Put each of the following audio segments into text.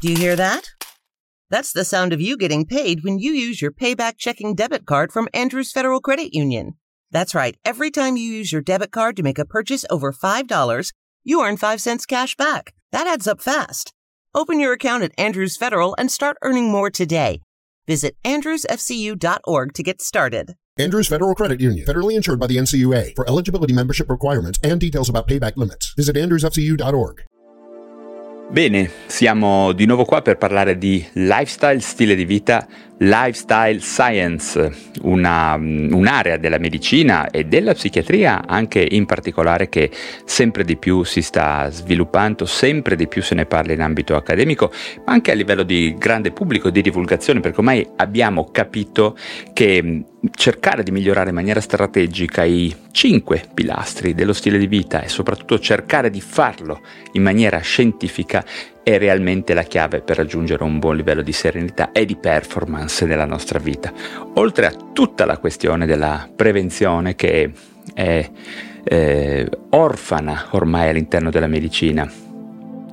Do you hear that? That's the sound of you getting paid when you use your payback checking debit card from Andrews Federal Credit Union. That's right. Every time you use your debit card to make a purchase over $5, you earn 5 cents cash back. That adds up fast. Open your account at Andrews Federal and start earning more today. Visit andrewsfcu.org to get started. Andrews Federal Credit Union, federally insured by the NCUA. For eligibility membership requirements and details about payback limits, visit andrewsfcu.org. Bene, siamo di nuovo qua per parlare di lifestyle, stile di vita, lifestyle science, una, un'area della medicina e della psichiatria anche in particolare che sempre di più si sta sviluppando, sempre di più se ne parla in ambito accademico, ma anche a livello di grande pubblico, di divulgazione, perché ormai abbiamo capito che cercare di migliorare in maniera strategica i cinque pilastri dello stile di vita e soprattutto cercare di farlo in maniera scientifica è realmente la chiave per raggiungere un buon livello di serenità e di performance nella nostra vita. Oltre a tutta la questione della prevenzione che è eh, orfana ormai all'interno della medicina,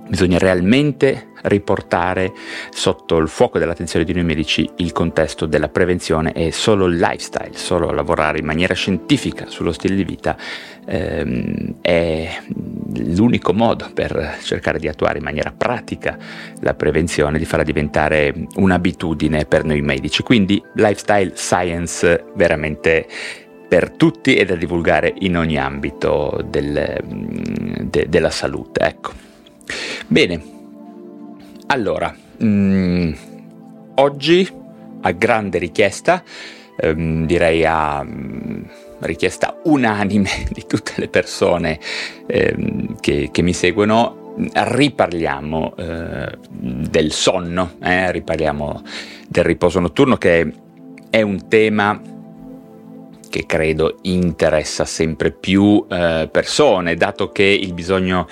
bisogna realmente riportare sotto il fuoco dell'attenzione di noi medici il contesto della prevenzione e solo il lifestyle, solo lavorare in maniera scientifica sullo stile di vita ehm, è l'unico modo per cercare di attuare in maniera pratica la prevenzione, di farla diventare un'abitudine per noi medici. Quindi lifestyle science veramente per tutti e da divulgare in ogni ambito del, de, della salute. Ecco. Bene, allora, mh, mm, oggi a grande richiesta, ehm, direi a mh, mm, richiesta unanime di tutte le persone ehm, che, che, mi seguono, riparliamo eh, del sonno, eh, riparliamo del riposo notturno che è un tema che credo interessa sempre più eh, persone, dato che il bisogno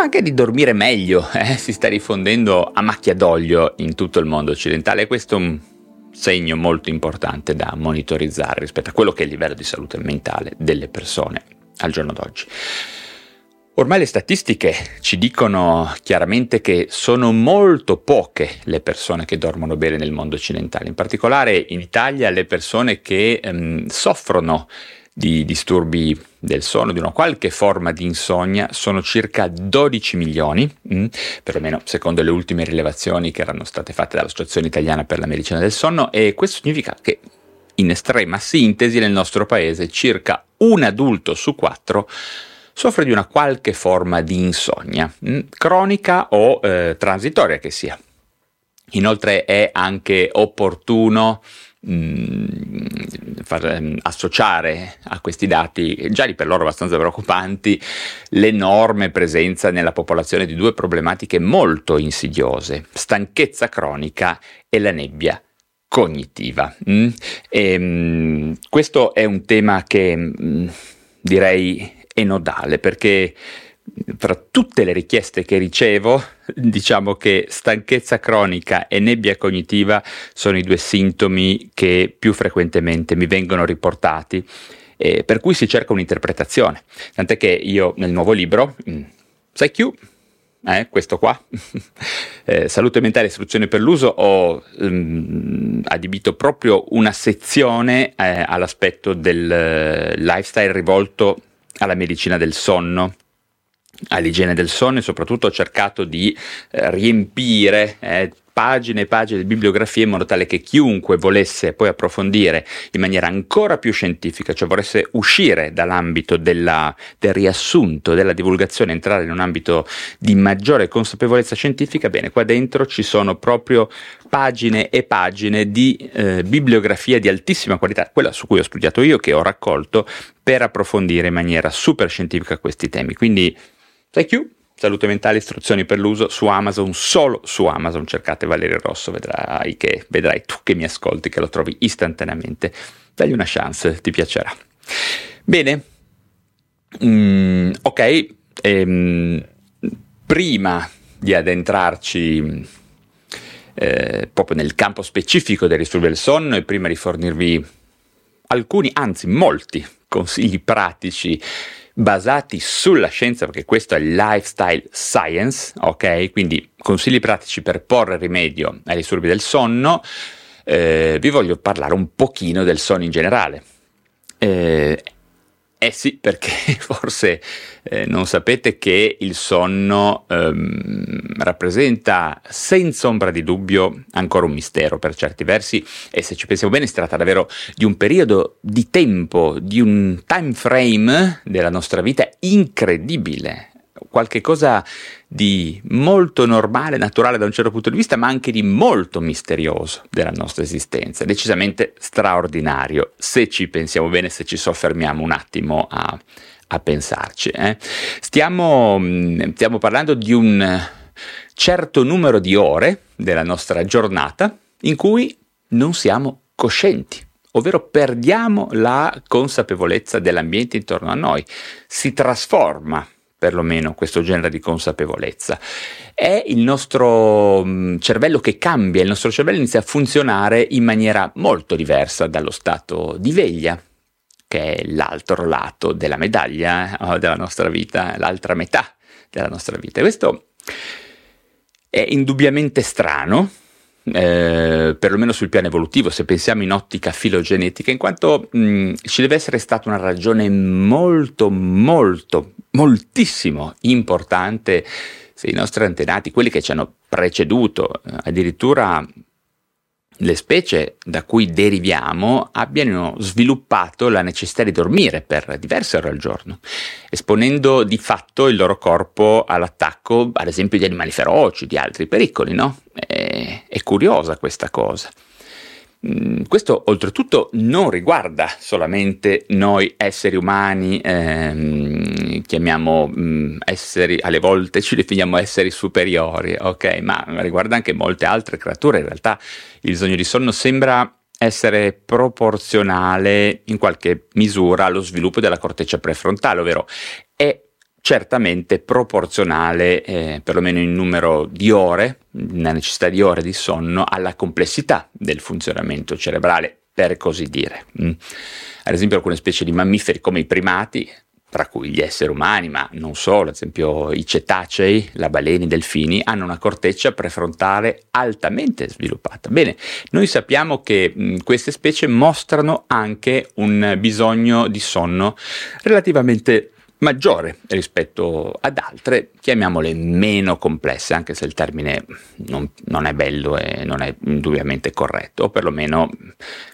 anche di dormire meglio, eh? si sta diffondendo a macchia d'olio in tutto il mondo occidentale questo è un segno molto importante da monitorizzare rispetto a quello che è il livello di salute mentale delle persone al giorno d'oggi. Ormai le statistiche ci dicono chiaramente che sono molto poche le persone che dormono bene nel mondo occidentale, in particolare in Italia le persone che ehm, soffrono di disturbi del sonno, di una qualche forma di insonnia, sono circa 12 milioni, mm, perlomeno secondo le ultime rilevazioni che erano state fatte dall'Associazione Italiana per la Medicina del Sonno, e questo significa che in estrema sintesi nel nostro paese circa un adulto su quattro soffre di una qualche forma di insonnia, mm, cronica o eh, transitoria che sia. Inoltre è anche opportuno mh, far um, associare a questi dati, già di per loro abbastanza preoccupanti, l'enorme presenza nella popolazione di due problematiche molto insidiose, stanchezza cronica e la nebbia cognitiva. Mm? E, um, questo è un tema che mm, direi è nodale perché tra tutte le richieste che ricevo, diciamo che stanchezza cronica e nebbia cognitiva sono i due sintomi che più frequentemente mi vengono riportati, eh, per cui si cerca un'interpretazione. Tant'è che io nel nuovo libro, PsyQ, eh, questo qua, eh, Salute mentale e istruzioni per l'uso, ho um, adibito proprio una sezione eh, all'aspetto del uh, lifestyle rivolto alla medicina del sonno all'igiene del sonno e soprattutto ho cercato di eh, riempire eh, pagine e pagine di bibliografie in modo tale che chiunque volesse poi approfondire in maniera ancora più scientifica, cioè volesse uscire dall'ambito della, del riassunto, della divulgazione, entrare in un ambito di maggiore consapevolezza scientifica, bene, qua dentro ci sono proprio pagine e pagine di eh, bibliografia di altissima qualità, quella su cui ho studiato io, che ho raccolto per approfondire in maniera super scientifica questi temi. Quindi Thank you. Salute mentale, istruzioni per l'uso su Amazon, solo su Amazon. Cercate Valerio Rosso, vedrai, che, vedrai tu che mi ascolti, che lo trovi istantaneamente. Dagli una chance, ti piacerà. Bene, mm, ok, ehm, prima di addentrarci eh, proprio nel campo specifico del disturbo del sonno e prima di fornirvi alcuni, anzi molti consigli pratici basati sulla scienza, perché questo è lifestyle science, ok? Quindi consigli pratici per porre rimedio ai disturbi del sonno. Eh, vi voglio parlare un pochino del sonno in generale. Eh, eh sì, perché forse eh, non sapete che il sonno ehm, rappresenta senza ombra di dubbio ancora un mistero per certi versi e se ci pensiamo bene si tratta davvero di un periodo di tempo, di un time frame della nostra vita incredibile, qualche cosa di molto normale, naturale da un certo punto di vista, ma anche di molto misterioso della nostra esistenza, decisamente straordinario, se ci pensiamo bene, se ci soffermiamo un attimo a, a pensarci. Eh. Stiamo, mm, stiamo parlando di un certo numero di ore della nostra giornata in cui non siamo coscienti ovvero perdiamo la consapevolezza dell'ambiente intorno a noi, si trasforma perlomeno questo genere di consapevolezza. È il nostro mm, cervello che cambia, il nostro cervello inizia a funzionare in maniera molto diversa dallo stato di veglia, che è l'altro lato della medaglia eh, della nostra vita, l'altra metà della nostra vita. questo è indubbiamente strano, eh, perlomeno sul piano evolutivo, se pensiamo in ottica filogenetica, in quanto mh, ci deve essere stata una ragione molto, molto, moltissimo importante se i nostri antenati, quelli che ci hanno preceduto, eh, addirittura le specie da cui deriviamo abbiano sviluppato la necessità di dormire per diverse ore al giorno, esponendo di fatto il loro corpo all'attacco, ad esempio, di animali feroci, di altri pericoli, no? È, è curiosa questa cosa. Mm, questo oltretutto non riguarda solamente noi esseri umani, ehm, chiamiamo mh, mm, esseri, alle volte ci definiamo esseri superiori, ok? Ma riguarda anche molte altre creature. In realtà il bisogno di sonno sembra essere proporzionale in qualche misura allo sviluppo della corteccia prefrontale, ovvero è certamente proporzionale, eh, perlomeno in numero di ore, la necessità di ore di sonno, alla complessità del funzionamento cerebrale, per così dire. Mm. Ad esempio alcune specie di mammiferi come i primati, tra cui gli esseri umani, ma non solo, ad esempio i cetacei, la balena, i delfini, hanno una corteccia prefrontale altamente sviluppata. Bene, noi sappiamo che mh, mm, queste specie mostrano anche un bisogno di sonno relativamente maggiore rispetto ad altre, chiamiamole meno complesse, anche se il termine non, non, è bello e non è indubbiamente corretto, o perlomeno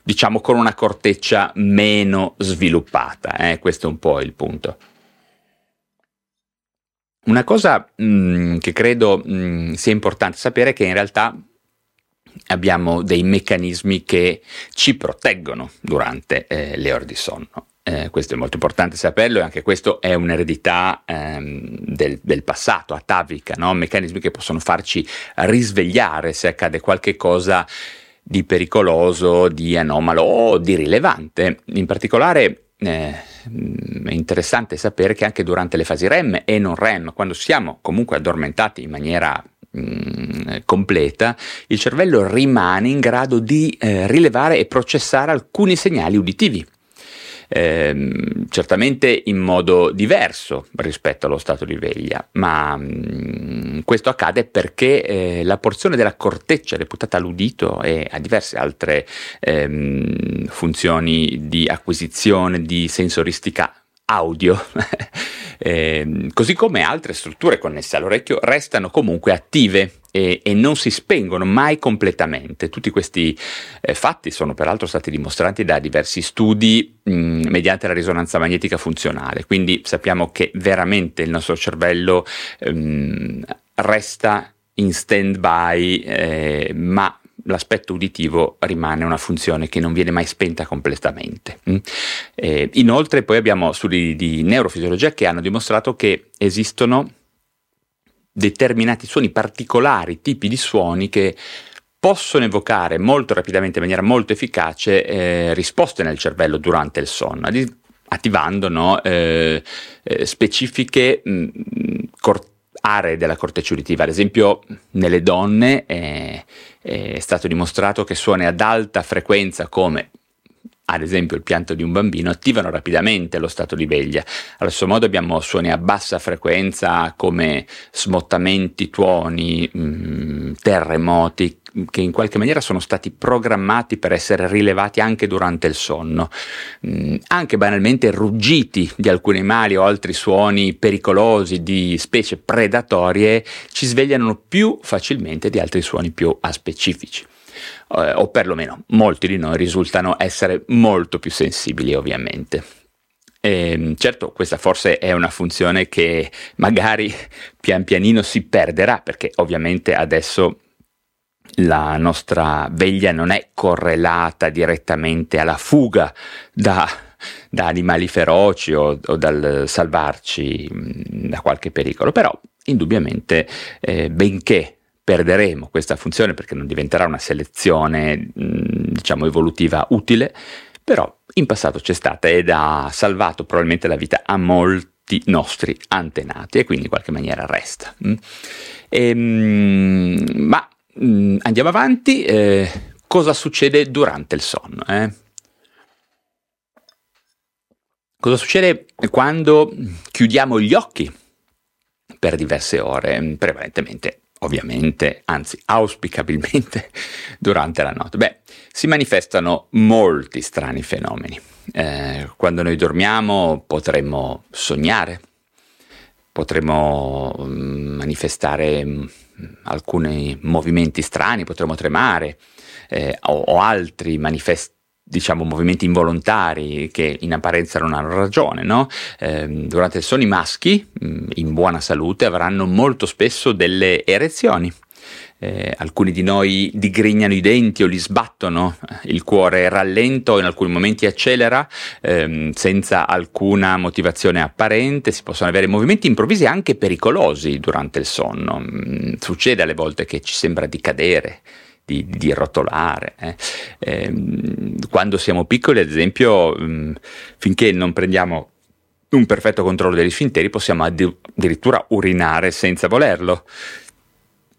diciamo con una corteccia meno sviluppata, eh? questo è un po' il punto. Una cosa mh, mm, che credo mh, mm, sia importante sapere è che in realtà abbiamo dei meccanismi che ci proteggono durante eh, le ore di sonno. Eh, questo è molto importante saperlo e anche questo è un'eredità ehm, del, del, passato, atavica, no? meccanismi che possono farci risvegliare se accade qualche cosa di pericoloso, di anomalo o di rilevante. In particolare eh, è interessante sapere che anche durante le fasi REM e non REM, quando siamo comunque addormentati in maniera mm, completa, il cervello rimane in grado di eh, rilevare e processare alcuni segnali uditivi ehm, certamente in modo diverso rispetto allo stato di veglia, ma mh, mm, questo accade perché eh, la porzione della corteccia reputata all'udito e a diverse altre ehm, funzioni di acquisizione di sensoristica audio, eh, così come altre strutture connesse all'orecchio, restano comunque attive e, e non si spengono mai completamente. Tutti questi eh, fatti sono peraltro stati dimostrati da diversi studi mh, mediante la risonanza magnetica funzionale, quindi sappiamo che veramente il nostro cervello mh, resta in stand by, eh, ma l'aspetto uditivo rimane una funzione che non viene mai spenta completamente. Eh, inoltre poi abbiamo studi di neurofisiologia che hanno dimostrato che esistono determinati suoni particolari, tipi di suoni che possono evocare molto rapidamente, in maniera molto efficace, eh, risposte nel cervello durante il sonno, attivando no, eh, eh, specifiche mh, cort- aree della corteccia uditiva. Ad esempio, nelle donne è stato dimostrato che suoni ad alta frequenza come ad esempio il pianto di un bambino, attivano rapidamente lo stato di veglia. Allo stesso modo abbiamo suoni a bassa frequenza come smottamenti, tuoni, mh, mm, terremoti che in qualche maniera sono stati programmati per essere rilevati anche durante il sonno. Mm, anche banalmente ruggiti di alcuni animali o altri suoni pericolosi di specie predatorie ci svegliano più facilmente di altri suoni più aspecifici eh, o perlomeno molti di noi risultano essere molto più sensibili ovviamente. E, ehm, certo, questa forse è una funzione che magari pian pianino si perderà perché ovviamente adesso la nostra veglia non è correlata direttamente alla fuga da, da animali feroci o, o, dal salvarci da qualche pericolo, però indubbiamente eh, benché perderemo questa funzione perché non diventerà una selezione diciamo evolutiva utile, però in passato c'è stata ed ha salvato probabilmente la vita a molti nostri antenati e quindi in qualche maniera resta. E, ehm, ma andiamo avanti, eh, cosa succede durante il sonno? Eh? Cosa succede quando chiudiamo gli occhi per diverse ore, prevalentemente ovviamente, anzi auspicabilmente, durante la notte? Beh, si manifestano molti strani fenomeni. Eh, quando noi dormiamo potremmo sognare, potremmo mm, manifestare mm, alcuni movimenti strani, potremmo tremare eh, o, o altri manifesti diciamo, movimenti involontari che in apparenza non hanno ragione. No? Eh, durante il sonno i maschi, mm, in buona salute, avranno molto spesso delle erezioni. Eh, alcuni di noi digrignano i denti o li sbattono, il cuore rallenta o in alcuni momenti accelera ehm, senza alcuna motivazione apparente, si possono avere movimenti improvvisi anche pericolosi durante il sonno. Mm, succede alle volte che ci sembra di cadere, di, di rotolare. Eh. Eh, quando siamo piccoli, ad esempio, mh, mm, finché non prendiamo un perfetto controllo degli sfinteri, possiamo addirittura urinare senza volerlo.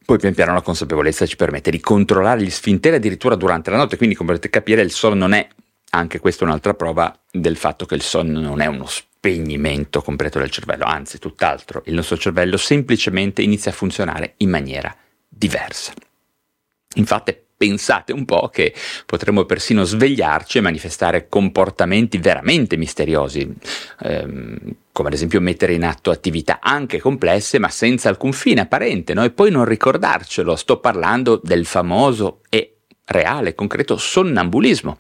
Poi pian piano la consapevolezza ci permette di controllare gli sfinteri addirittura durante la notte, quindi come potete capire il sonno non è, anche questa è un'altra prova del fatto che il sonno non è uno spegnimento completo del cervello, anzi tutt'altro, il nostro cervello semplicemente inizia a funzionare in maniera diversa. Infatti pensate un po' che potremmo persino svegliarci e manifestare comportamenti veramente misteriosi, ehm, come ad esempio mettere in atto attività anche complesse ma senza alcun fine apparente, no? e poi non ricordarcelo. Sto parlando del famoso e reale, concreto sonnambulismo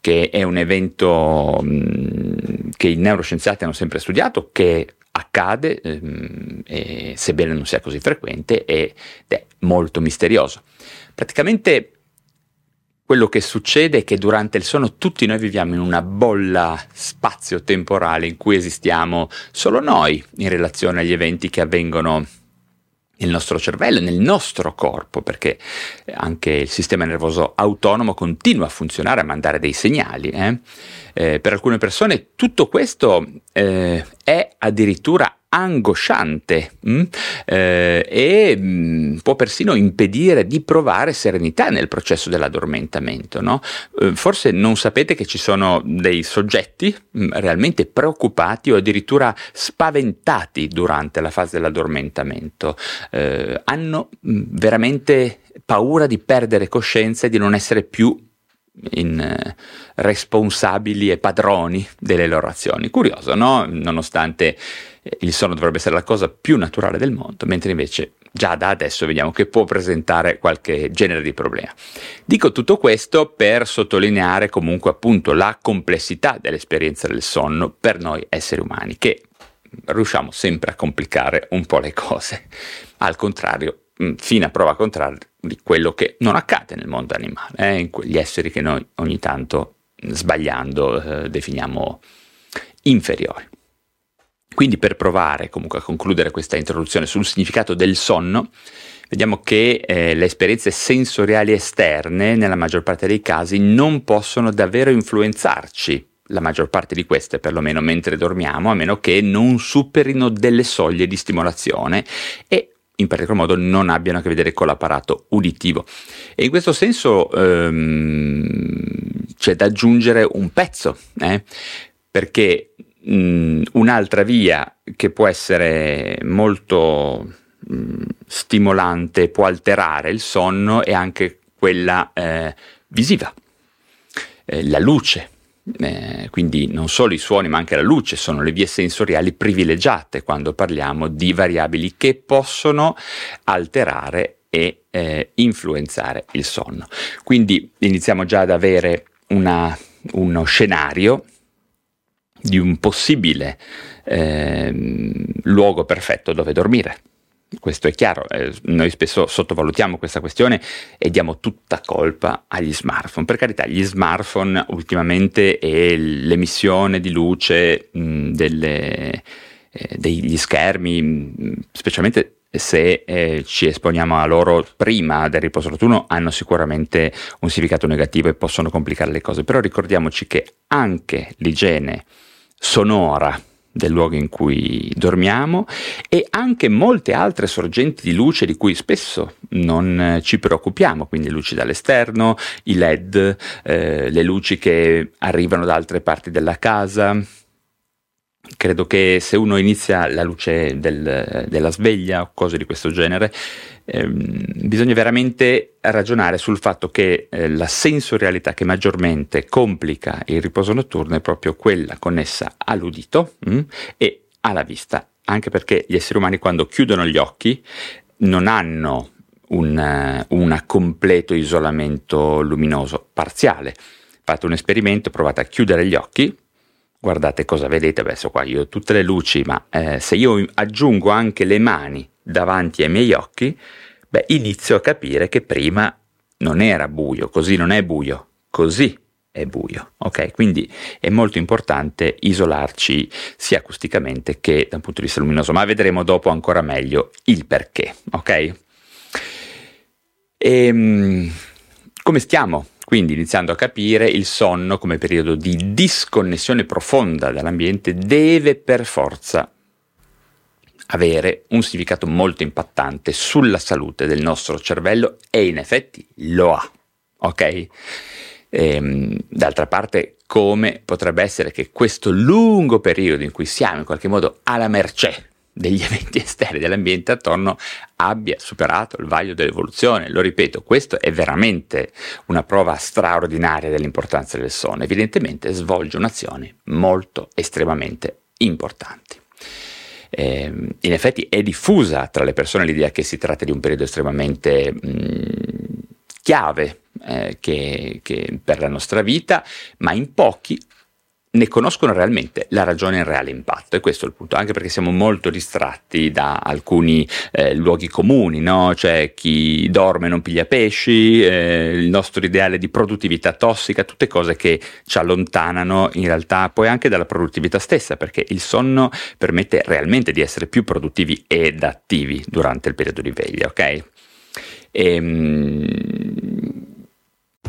che è un evento mh, mm, che i neuroscienziati hanno sempre studiato, che accade, ehm, e, sebbene non sia così frequente, ed è molto misterioso. Praticamente quello che succede è che durante il sonno tutti noi viviamo in una bolla spazio-temporale in cui esistiamo solo noi in relazione agli eventi che avvengono nel nostro cervello, nel nostro corpo, perché anche il sistema nervoso autonomo continua a funzionare, a mandare dei segnali. Eh? Eh, per alcune persone tutto questo eh, è addirittura angosciante mh? Mm? Eh, e mh, mm, può persino impedire di provare serenità nel processo dell'addormentamento. No? Eh, forse non sapete che ci sono dei soggetti mh, mm, realmente preoccupati o addirittura spaventati durante la fase dell'addormentamento. Eh, hanno veramente paura di perdere coscienza e di non essere più in, eh, responsabili e padroni delle loro azioni. Curioso, no? Nonostante eh, il sonno dovrebbe essere la cosa più naturale del mondo, mentre invece già da adesso vediamo che può presentare qualche genere di problema. Dico tutto questo per sottolineare comunque appunto la complessità dell'esperienza del sonno per noi esseri umani, che riusciamo sempre a complicare un po' le cose. Al contrario, fino a prova contraria di quello che non accade nel mondo animale, eh, in quegli esseri che noi ogni tanto sbagliando eh, definiamo inferiori. Quindi per provare comunque a concludere questa introduzione sul significato del sonno, vediamo che eh, le esperienze sensoriali esterne nella maggior parte dei casi non possono davvero influenzarci, la maggior parte di queste perlomeno mentre dormiamo, a meno che non superino delle soglie di stimolazione e in particolar modo non abbiano a che vedere con l'apparato uditivo. E in questo senso ehm, c'è da aggiungere un pezzo, eh? perché mh, un'altra via che può essere molto mh, stimolante, può alterare il sonno, è anche quella eh, visiva, eh, la luce. Eh, quindi non solo i suoni ma anche la luce sono le vie sensoriali privilegiate quando parliamo di variabili che possono alterare e eh, influenzare il sonno. Quindi iniziamo già ad avere una, uno scenario di un possibile eh, luogo perfetto dove dormire. Questo è chiaro, eh, noi spesso sottovalutiamo questa questione e diamo tutta colpa agli smartphone. Per carità, gli smartphone ultimamente e l'emissione di luce mh, delle, eh, degli schermi, mh, specialmente se eh, ci esponiamo a loro prima del riposo notturno hanno sicuramente un significato negativo e possono complicare le cose, però ricordiamoci che anche l'igiene sonora del luogo in cui dormiamo e anche molte altre sorgenti di luce di cui spesso non ci preoccupiamo, quindi luci dall'esterno, i LED, eh, le luci che arrivano da altre parti della casa, Credo che se uno inizia la luce del, della sveglia o cose di questo genere, ehm, bisogna veramente ragionare sul fatto che eh, la sensorialità che maggiormente complica il riposo notturno è proprio quella connessa all'udito mh, mm, e alla vista, anche perché gli esseri umani quando chiudono gli occhi non hanno un, un completo isolamento luminoso, parziale. Fate un esperimento, provate a chiudere gli occhi, guardate cosa vedete, adesso qua io ho tutte le luci, ma eh, se io aggiungo anche le mani davanti ai miei occhi, beh, inizio a capire che prima non era buio, così non è buio, così è buio, ok? Quindi è molto importante isolarci sia acusticamente che da un punto di vista luminoso, ma vedremo dopo ancora meglio il perché, ok? E, ehm, come stiamo quindi iniziando a capire il sonno come periodo di disconnessione profonda dall'ambiente deve per forza avere un significato molto impattante sulla salute del nostro cervello e in effetti lo ha. Ok? Ehm, d'altra parte, come potrebbe essere che questo lungo periodo in cui siamo in qualche modo alla mercé degli eventi esterni dell'ambiente attorno abbia superato il vaglio dell'evoluzione. Lo ripeto, questo è veramente una prova straordinaria dell'importanza del sonno. Evidentemente svolge un'azione molto estremamente importante. Eh, in effetti è diffusa tra le persone l'idea che si tratta di un periodo estremamente mh, mm, chiave eh, che, che per la nostra vita, ma in pochi ne conoscono realmente la ragione e il reale impatto e questo è il punto, anche perché siamo molto distratti da alcuni eh, luoghi comuni, no? cioè chi dorme non piglia pesci, eh, il nostro ideale di produttività tossica, tutte cose che ci allontanano in realtà poi anche dalla produttività stessa, perché il sonno permette realmente di essere più produttivi ed attivi durante il periodo di veglia, ok? E, ehm,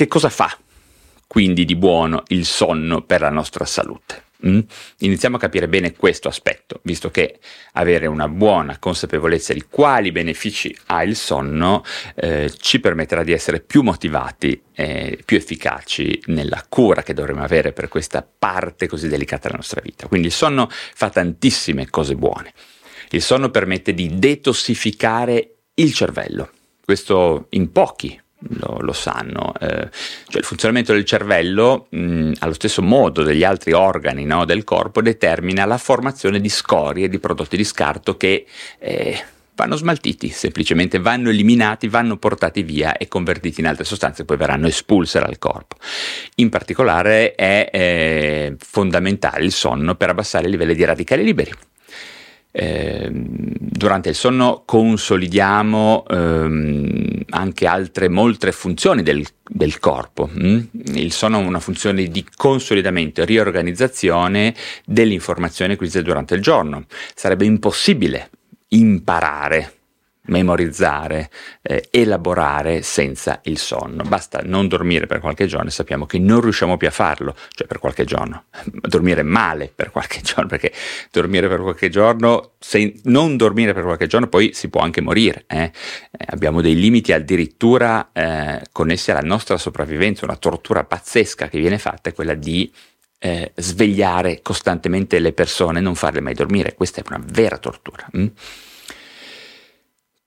Che cosa fa quindi di buono il sonno per la nostra salute? Mm? Iniziamo a capire bene questo aspetto, visto che avere una buona consapevolezza di quali benefici ha il sonno eh, ci permetterà di essere più motivati e più efficaci nella cura che dovremo avere per questa parte così delicata della nostra vita. Quindi il sonno fa tantissime cose buone. Il sonno permette di detossificare il cervello, questo in pochi lo, lo sanno. Eh, cioè il funzionamento del cervello, mh, allo stesso modo degli altri organi no, del corpo, determina la formazione di scorie, di prodotti di scarto che eh, vanno smaltiti, semplicemente vanno eliminati, vanno portati via e convertiti in altre sostanze, poi verranno espulse dal corpo. In particolare è eh, fondamentale il sonno per abbassare i livelli di radicali liberi. Eh, durante il sonno consolidiamo ehm, anche altre molte funzioni del, del corpo. Mm? Il sonno ha una funzione di consolidamento e riorganizzazione dell'informazione acquisita durante il giorno. Sarebbe impossibile imparare memorizzare, eh, elaborare senza il sonno. Basta non dormire per qualche giorno e sappiamo che non riusciamo più a farlo, cioè per qualche giorno, dormire male per qualche giorno, perché dormire per qualche giorno, se non dormire per qualche giorno poi si può anche morire. Eh? Eh, abbiamo dei limiti addirittura eh, connessi alla nostra sopravvivenza, una tortura pazzesca che viene fatta è quella di eh, svegliare costantemente le persone non farle mai dormire. Questa è una vera tortura. Mm?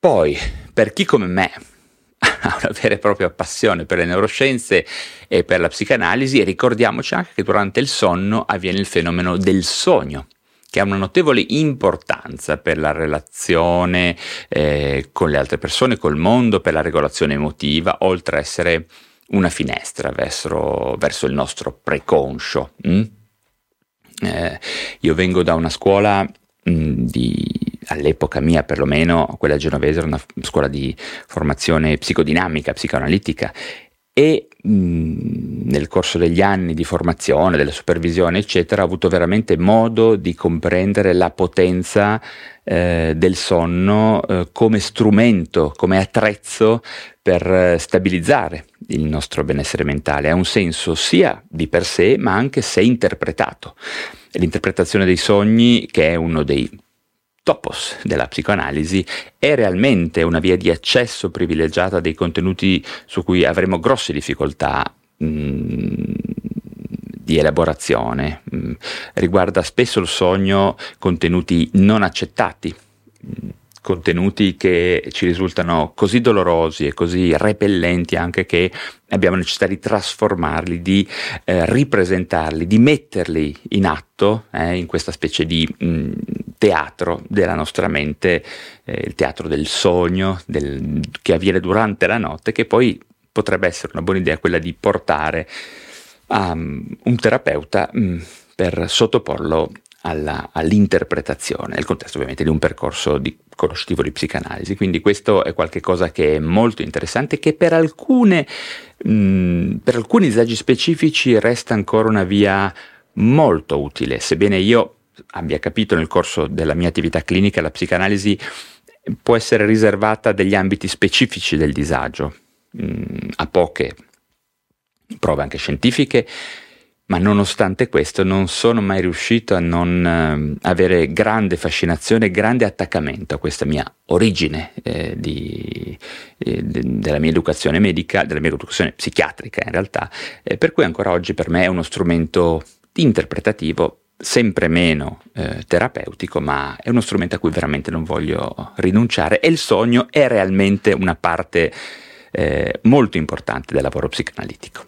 Poi, per chi come me ha una vera e propria passione per le neuroscienze e per la psicanalisi, ricordiamoci anche che durante il sonno avviene il fenomeno del sogno che ha una notevole importanza per la relazione eh, con le altre persone, col mondo, per la regolazione emotiva, oltre a essere una finestra verso, verso il nostro preconscio. Mm? Eh, io vengo da una scuola mm, di all'epoca mia perlomeno, quella genovese era una scuola di formazione psicodinamica, psicoanalitica e mh, nel corso degli anni di formazione, della supervisione, eccetera, ho avuto veramente modo di comprendere la potenza eh, del sonno eh, come strumento, come attrezzo per eh, stabilizzare il nostro benessere mentale. Ha un senso sia di per sé, ma anche se interpretato. L'interpretazione dei sogni, che è uno dei topos della psicoanalisi è realmente una via di accesso privilegiata dei contenuti su cui avremo grosse difficoltà mm, di elaborazione. Mm, riguarda spesso il sogno contenuti non accettati. Mm, contenuti che ci risultano così dolorosi e così repellenti anche che abbiamo necessità di trasformarli, di eh, ripresentarli, di metterli in atto eh, in questa specie di mh, teatro della nostra mente, eh, il teatro del sogno del, che avviene durante la notte, che poi potrebbe essere una buona idea quella di portare a um, un terapeuta mh, per sottoporlo alla, all'interpretazione, nel contesto ovviamente di un percorso di, conoscitivo di psicanalisi. Quindi questo è qualcosa che è molto interessante, che per, alcune, mh, per alcuni disagi specifici resta ancora una via molto utile, sebbene io abbia capito nel corso della mia attività clinica la psicanalisi può essere riservata a degli ambiti specifici del disagio, mh, a poche prove anche scientifiche, ma nonostante questo non sono mai riuscito a non eh, avere grande fascinazione, grande attaccamento a questa mia origine eh, di, eh, della mia educazione medica, della mia educazione psichiatrica in realtà, eh, per cui ancora oggi per me è uno strumento interpretativo sempre meno eh, terapeutico, ma è uno strumento a cui veramente non voglio rinunciare e il sogno è realmente una parte eh, molto importante del lavoro psicanalitico.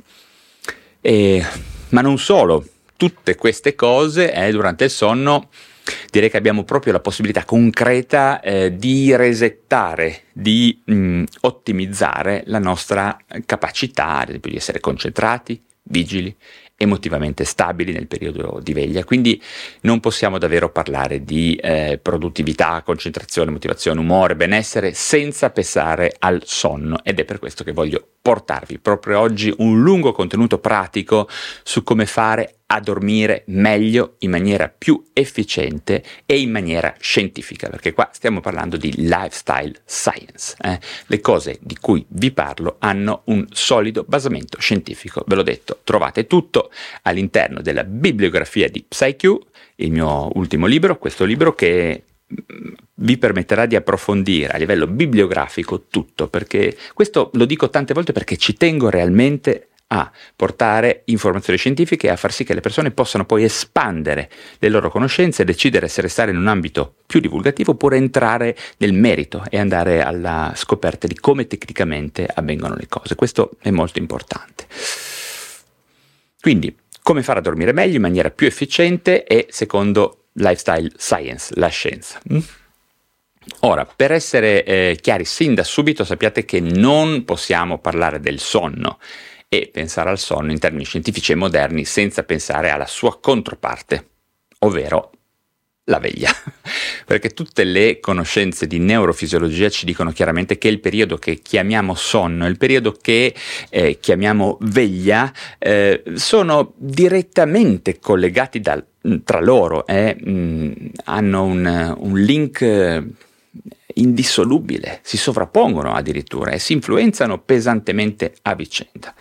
E ma non solo, tutte queste cose eh, durante il sonno direi che abbiamo proprio la possibilità concreta eh, di resettare, di mh, mm, ottimizzare la nostra capacità, ad esempio di essere concentrati, vigili, emotivamente stabili nel periodo di veglia, quindi non possiamo davvero parlare di eh, produttività, concentrazione, motivazione, umore, benessere senza pensare al sonno. Ed è per questo che voglio portarvi proprio oggi un lungo contenuto pratico su come fare a dormire meglio, in maniera più efficiente e in maniera scientifica, perché qua stiamo parlando di lifestyle science. Eh? Le cose di cui vi parlo hanno un solido basamento scientifico, ve l'ho detto, trovate tutto all'interno della bibliografia di PsyQ, il mio ultimo libro, questo libro che vi permetterà di approfondire a livello bibliografico tutto, perché questo lo dico tante volte perché ci tengo realmente a portare informazioni scientifiche e a far sì che le persone possano poi espandere le loro conoscenze e decidere se restare in un ambito più divulgativo oppure entrare nel merito e andare alla scoperta di come tecnicamente avvengono le cose. Questo è molto importante. Quindi, come fare a dormire meglio in maniera più efficiente e secondo lifestyle science, la scienza. Mm? Ora, per essere eh, chiari sin da subito, sappiate che non possiamo parlare del sonno e pensare al sonno in termini scientifici e moderni senza pensare alla sua controparte, ovvero la veglia, perché tutte le conoscenze di neurofisiologia ci dicono chiaramente che il periodo che chiamiamo sonno, il periodo che eh, chiamiamo veglia, eh, sono direttamente collegati dal, tra loro, eh, mh, hanno un, un link indissolubile, si sovrappongono addirittura e si influenzano pesantemente a vicenda.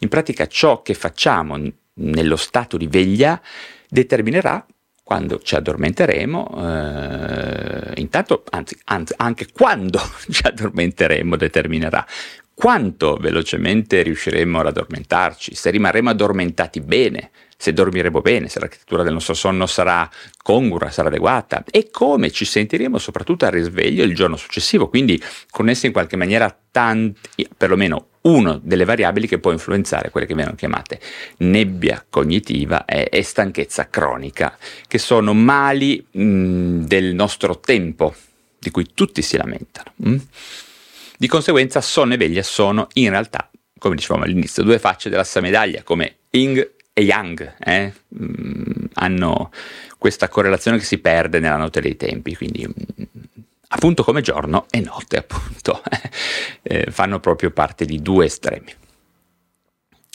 In pratica ciò che facciamo nello stato di veglia determinerà quando ci addormenteremo, eh, intanto, anzi, anzi, anche quando ci addormenteremo determinerà. Quanto velocemente riusciremo ad addormentarci, se rimarremo addormentati bene, se dormiremo bene, se l'architettura del nostro sonno sarà congrua, sarà adeguata e come ci sentiremo soprattutto al risveglio il giorno successivo, quindi connesse in qualche maniera tanti, perlomeno una delle variabili che può influenzare quelle che vengono chiamate nebbia cognitiva e, e stanchezza cronica, che sono mali mh, del nostro tempo, di cui tutti si lamentano. Mh? Di conseguenza sonno e veglia sono in realtà, come dicevamo all'inizio, due facce della stessa medaglia, come Yin e Yang eh? mm, hanno questa correlazione che si perde nella notte dei tempi, quindi mm, appunto come giorno e notte, appunto, eh, fanno proprio parte di due estremi.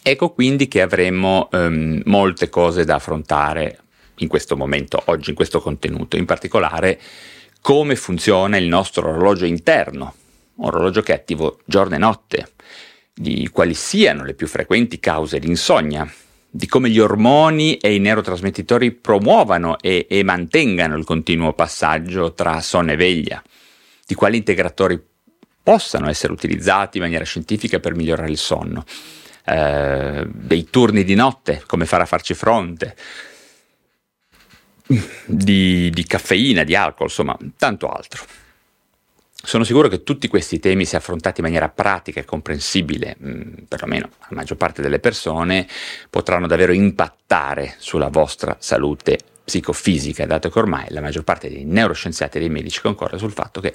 Ecco quindi che avremo um, molte cose da affrontare in questo momento, oggi, in questo contenuto, in particolare come funziona il nostro orologio interno, un orologio che è attivo giorno e notte, di quali siano le più frequenti cause di insonnia, di come gli ormoni e i neurotrasmettitori promuovano e, e mantengano il continuo passaggio tra sonno e veglia, di quali integratori possano essere utilizzati in maniera scientifica per migliorare il sonno, eh, dei turni di notte, come fare a farci fronte, di, di caffeina, di alcol, insomma, tanto altro. Sono sicuro che tutti questi temi, se affrontati in maniera pratica e comprensibile, mm, perlomeno la maggior parte delle persone, potranno davvero impattare sulla vostra salute psicofisica, dato che ormai la maggior parte dei neuroscienziati e dei medici concorda sul fatto che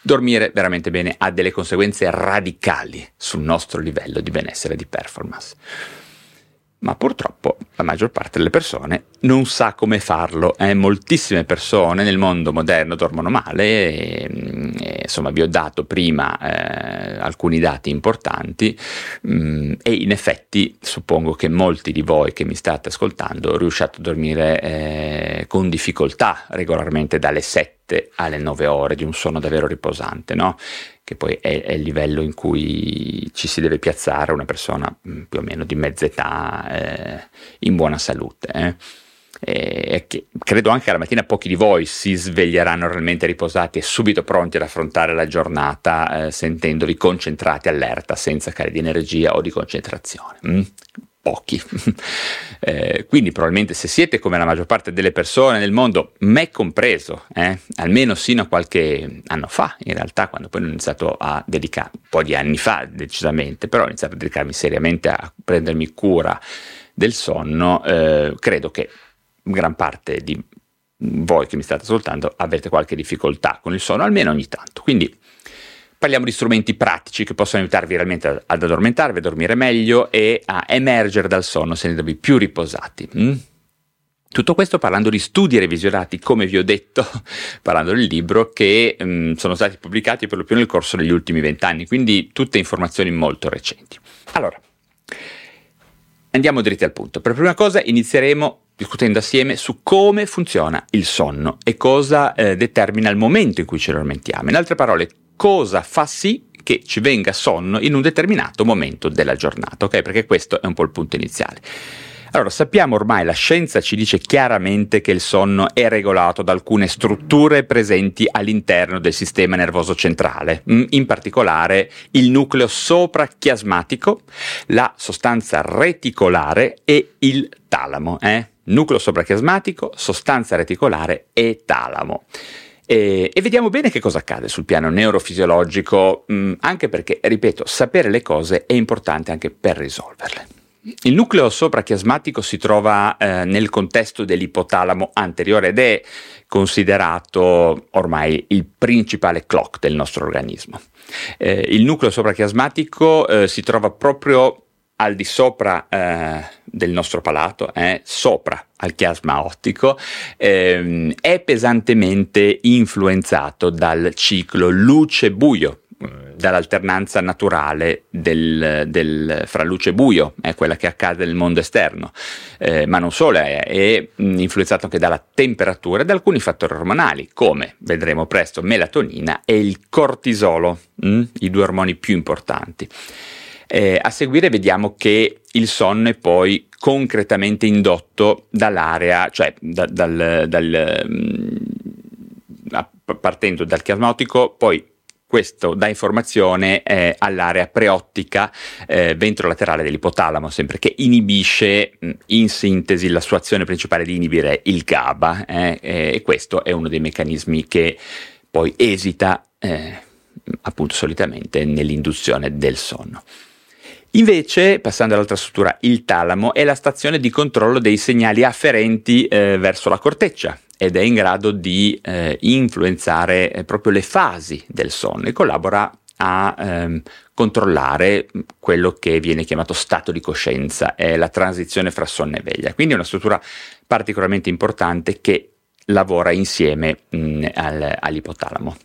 dormire veramente bene ha delle conseguenze radicali sul nostro livello di benessere e di performance ma purtroppo la maggior parte delle persone non sa come farlo. Eh, moltissime persone nel mondo moderno dormono male, e, e, insomma vi ho dato prima eh, alcuni dati importanti mh, mm, e in effetti suppongo che molti di voi che mi state ascoltando riusciate a dormire eh, con difficoltà regolarmente dalle 7 alle 9 ore di un sonno davvero riposante, no? Che poi è, è, il livello in cui ci si deve piazzare una persona mm, più o meno di mezza età eh, in buona salute. Eh. E che credo anche che la mattina pochi di voi si sveglieranno realmente riposati e subito pronti ad affrontare la giornata eh, sentendovi concentrati, allerta, senza cari di energia o di concentrazione. Mm? Pochi. eh, quindi probabilmente se siete come la maggior parte delle persone nel mondo, me compreso, eh, almeno sino a qualche anno fa, in realtà quando poi ho iniziato a dedicare, un po' di anni fa decisamente, però ho iniziato a dedicarmi seriamente a prendermi cura del sonno, eh, credo che gran parte di voi che mi state ascoltando avete qualche difficoltà con il sonno, almeno ogni tanto. Quindi Parliamo di strumenti pratici che possono aiutarvi realmente ad addormentarvi, a dormire meglio e a emergere dal sonno sentendovi più riposati. Mm? Tutto questo parlando di studi revisionati, come vi ho detto, parlando del libro, che mh, sono stati pubblicati per lo più nel corso degli ultimi vent'anni, quindi tutte informazioni molto recenti. Allora, andiamo dritti al punto. Per prima cosa inizieremo discutendo assieme su come funziona il sonno e cosa eh, determina il momento in cui ci addormentiamo. In altre parole, cosa fa sì che ci venga sonno in un determinato momento della giornata, ok? Perché questo è un po' il punto iniziale. Allora, sappiamo ormai, la scienza ci dice chiaramente che il sonno è regolato da alcune strutture presenti all'interno del sistema nervoso centrale, mm, in particolare il nucleo soprachiasmatico, la sostanza reticolare e il talamo. Eh? Nucleo soprachiasmatico, sostanza reticolare e talamo. E, e, vediamo bene che cosa accade sul piano neurofisiologico, mh, mm, anche perché, ripeto, sapere le cose è importante anche per risolverle. Il nucleo soprachiasmatico si trova eh, nel contesto dell'ipotalamo anteriore ed è considerato ormai il principale clock del nostro organismo. Eh, il nucleo soprachiasmatico eh, si trova proprio al di sopra eh, del nostro palato, eh, sopra al chiasma ottico, ehm, è pesantemente influenzato dal ciclo luce-buio dall'alternanza naturale del, del, fra luce e buio, è quella che accade nel mondo esterno, eh, ma non solo, è, è, influenzato anche dalla temperatura e da alcuni fattori ormonali, come vedremo presto melatonina e il cortisolo, mh, mm, i due ormoni più importanti. Eh, a seguire vediamo che il sonno è poi concretamente indotto dall'area, cioè da, dal, dal, mm, partendo dal chiasma ottico, poi questo dà informazione eh, all'area preottica eh, ventrolaterale dell'ipotalamo, sempre che inibisce mh, in sintesi la sua azione principale di inibire il GABA eh, e questo è uno dei meccanismi che poi esita eh, appunto solitamente nell'induzione del sonno. Invece, passando all'altra struttura, il talamo è la stazione di controllo dei segnali afferenti eh, verso la corteccia, ed è in grado di eh, influenzare eh, proprio le fasi del sonno e collabora a ehm, controllare quello che viene chiamato stato di coscienza, è la transizione fra sonno e veglia. Quindi è una struttura particolarmente importante che lavora insieme mh, al, all'ipotalamo.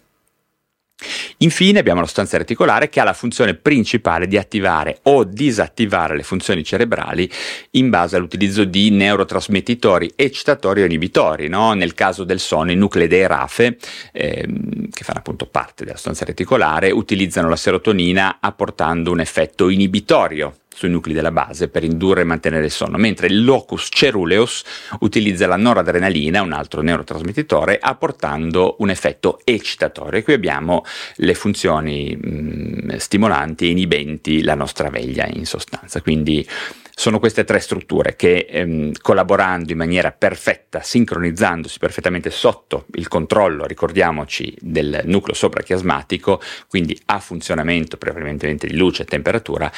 Infine abbiamo la sostanza reticolare che ha la funzione principale di attivare o disattivare le funzioni cerebrali in base all'utilizzo di neurotrasmettitori eccitatori o inibitori. No? Nel caso del sonno i nuclei dei RAFE, ehm, che fanno appunto parte della sostanza reticolare, utilizzano la serotonina apportando un effetto inibitorio sui nuclei della base per indurre e mantenere il sonno, mentre il locus ceruleus utilizza la noradrenalina, un altro neurotrasmettitore, apportando un effetto eccitatorio. E qui abbiamo le funzioni mh, mm, stimolanti e inibenti la nostra veglia in sostanza. Quindi sono queste tre strutture che ehm, collaborando in maniera perfetta, sincronizzandosi perfettamente sotto il controllo, ricordiamoci, del nucleo soprachiasmatico, quindi a funzionamento prevalentemente di luce e temperatura,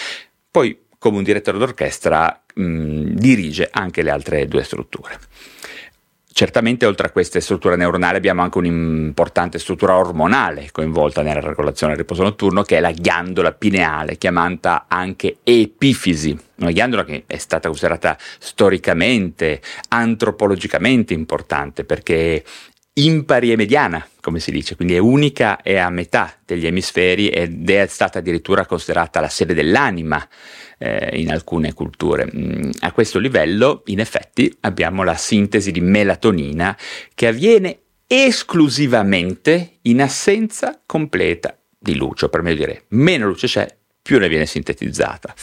poi come un direttore d'orchestra mh, dirige anche le altre due strutture. Certamente oltre a queste strutture neuronali abbiamo anche un'importante struttura ormonale coinvolta nella regolazione del riposo notturno che è la ghiandola pineale, chiamata anche epifisi, una ghiandola che è stata considerata storicamente, antropologicamente importante perché impari e mediana, come si dice, quindi è unica e a metà degli emisferi ed è stata addirittura considerata la sede dell'anima eh, in alcune culture. Mm, a questo livello, in effetti, abbiamo la sintesi di melatonina che avviene esclusivamente in assenza completa di luce, o per meglio dire, meno luce c'è, più ne viene sintetizzata.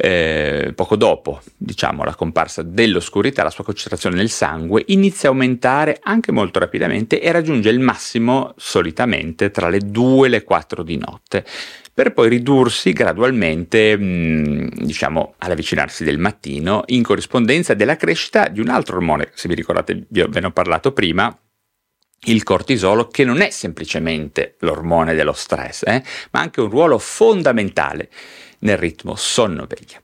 Eh, poco dopo, diciamo, la comparsa dell'oscurità, la sua concentrazione nel sangue inizia a aumentare anche molto rapidamente e raggiunge il massimo solitamente tra le 2 e le 4 di notte, per poi ridursi gradualmente, mm, diciamo, all'avvicinarsi del mattino, in corrispondenza della crescita di un altro ormone, se vi ricordate, ve ne ho parlato prima, il cortisolo, che non è semplicemente l'ormone dello stress, eh, ma anche un ruolo fondamentale nel ritmo sonno-veglia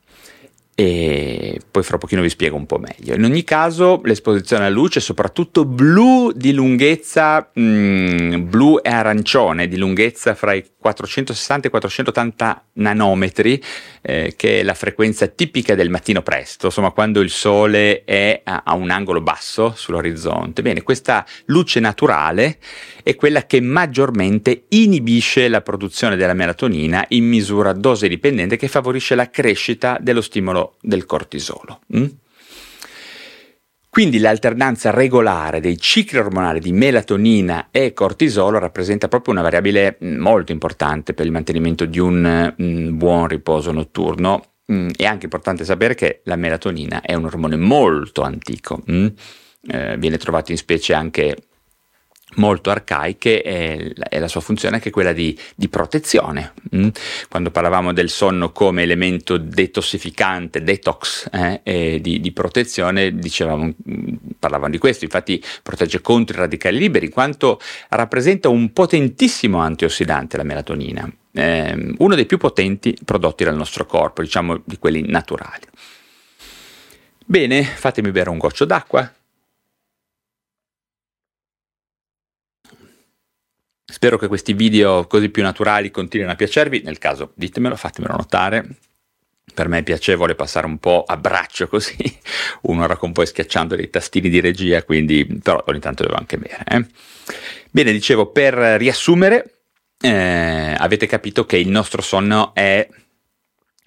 e poi fra pochino vi spiego un po' meglio. In ogni caso l'esposizione alla luce, soprattutto blu di lunghezza mm, blu e arancione, di lunghezza fra i 460 e 480 nanometri, eh, che è la frequenza tipica del mattino presto, insomma quando il sole è a, a un angolo basso sull'orizzonte. Bene, questa luce naturale è quella che maggiormente inibisce la produzione della melatonina in misura dose dipendente che favorisce la crescita dello stimolo del cortisolo. Mm? Quindi l'alternanza regolare dei cicli ormonali di melatonina e cortisolo rappresenta proprio una variabile mm, molto importante per il mantenimento di un mm, buon riposo notturno Mm, è anche importante sapere che la melatonina è un ormone molto antico, mm? eh, viene trovato in specie anche molto arcaiche e, e, la sua funzione è anche quella di, di protezione. Mm? Quando parlavamo del sonno come elemento detossificante, detox eh, di, di, protezione, dicevamo, mm, parlavamo di questo, infatti protegge contro i radicali liberi, in quanto rappresenta un potentissimo antiossidante la melatonina, eh, uno dei più potenti prodotti dal nostro corpo, diciamo di quelli naturali. Bene, fatemi bere un goccio d'acqua. Spero che questi video così più naturali continuino a piacervi, nel caso ditemelo, fatemelo notare. Per me è piacevole passare un po' a braccio così, un'ora con poi schiacciando dei tastini di regia, quindi però ogni tanto devo anche bere. Eh? Bene, dicevo, per riassumere, eh, avete capito che il nostro sonno è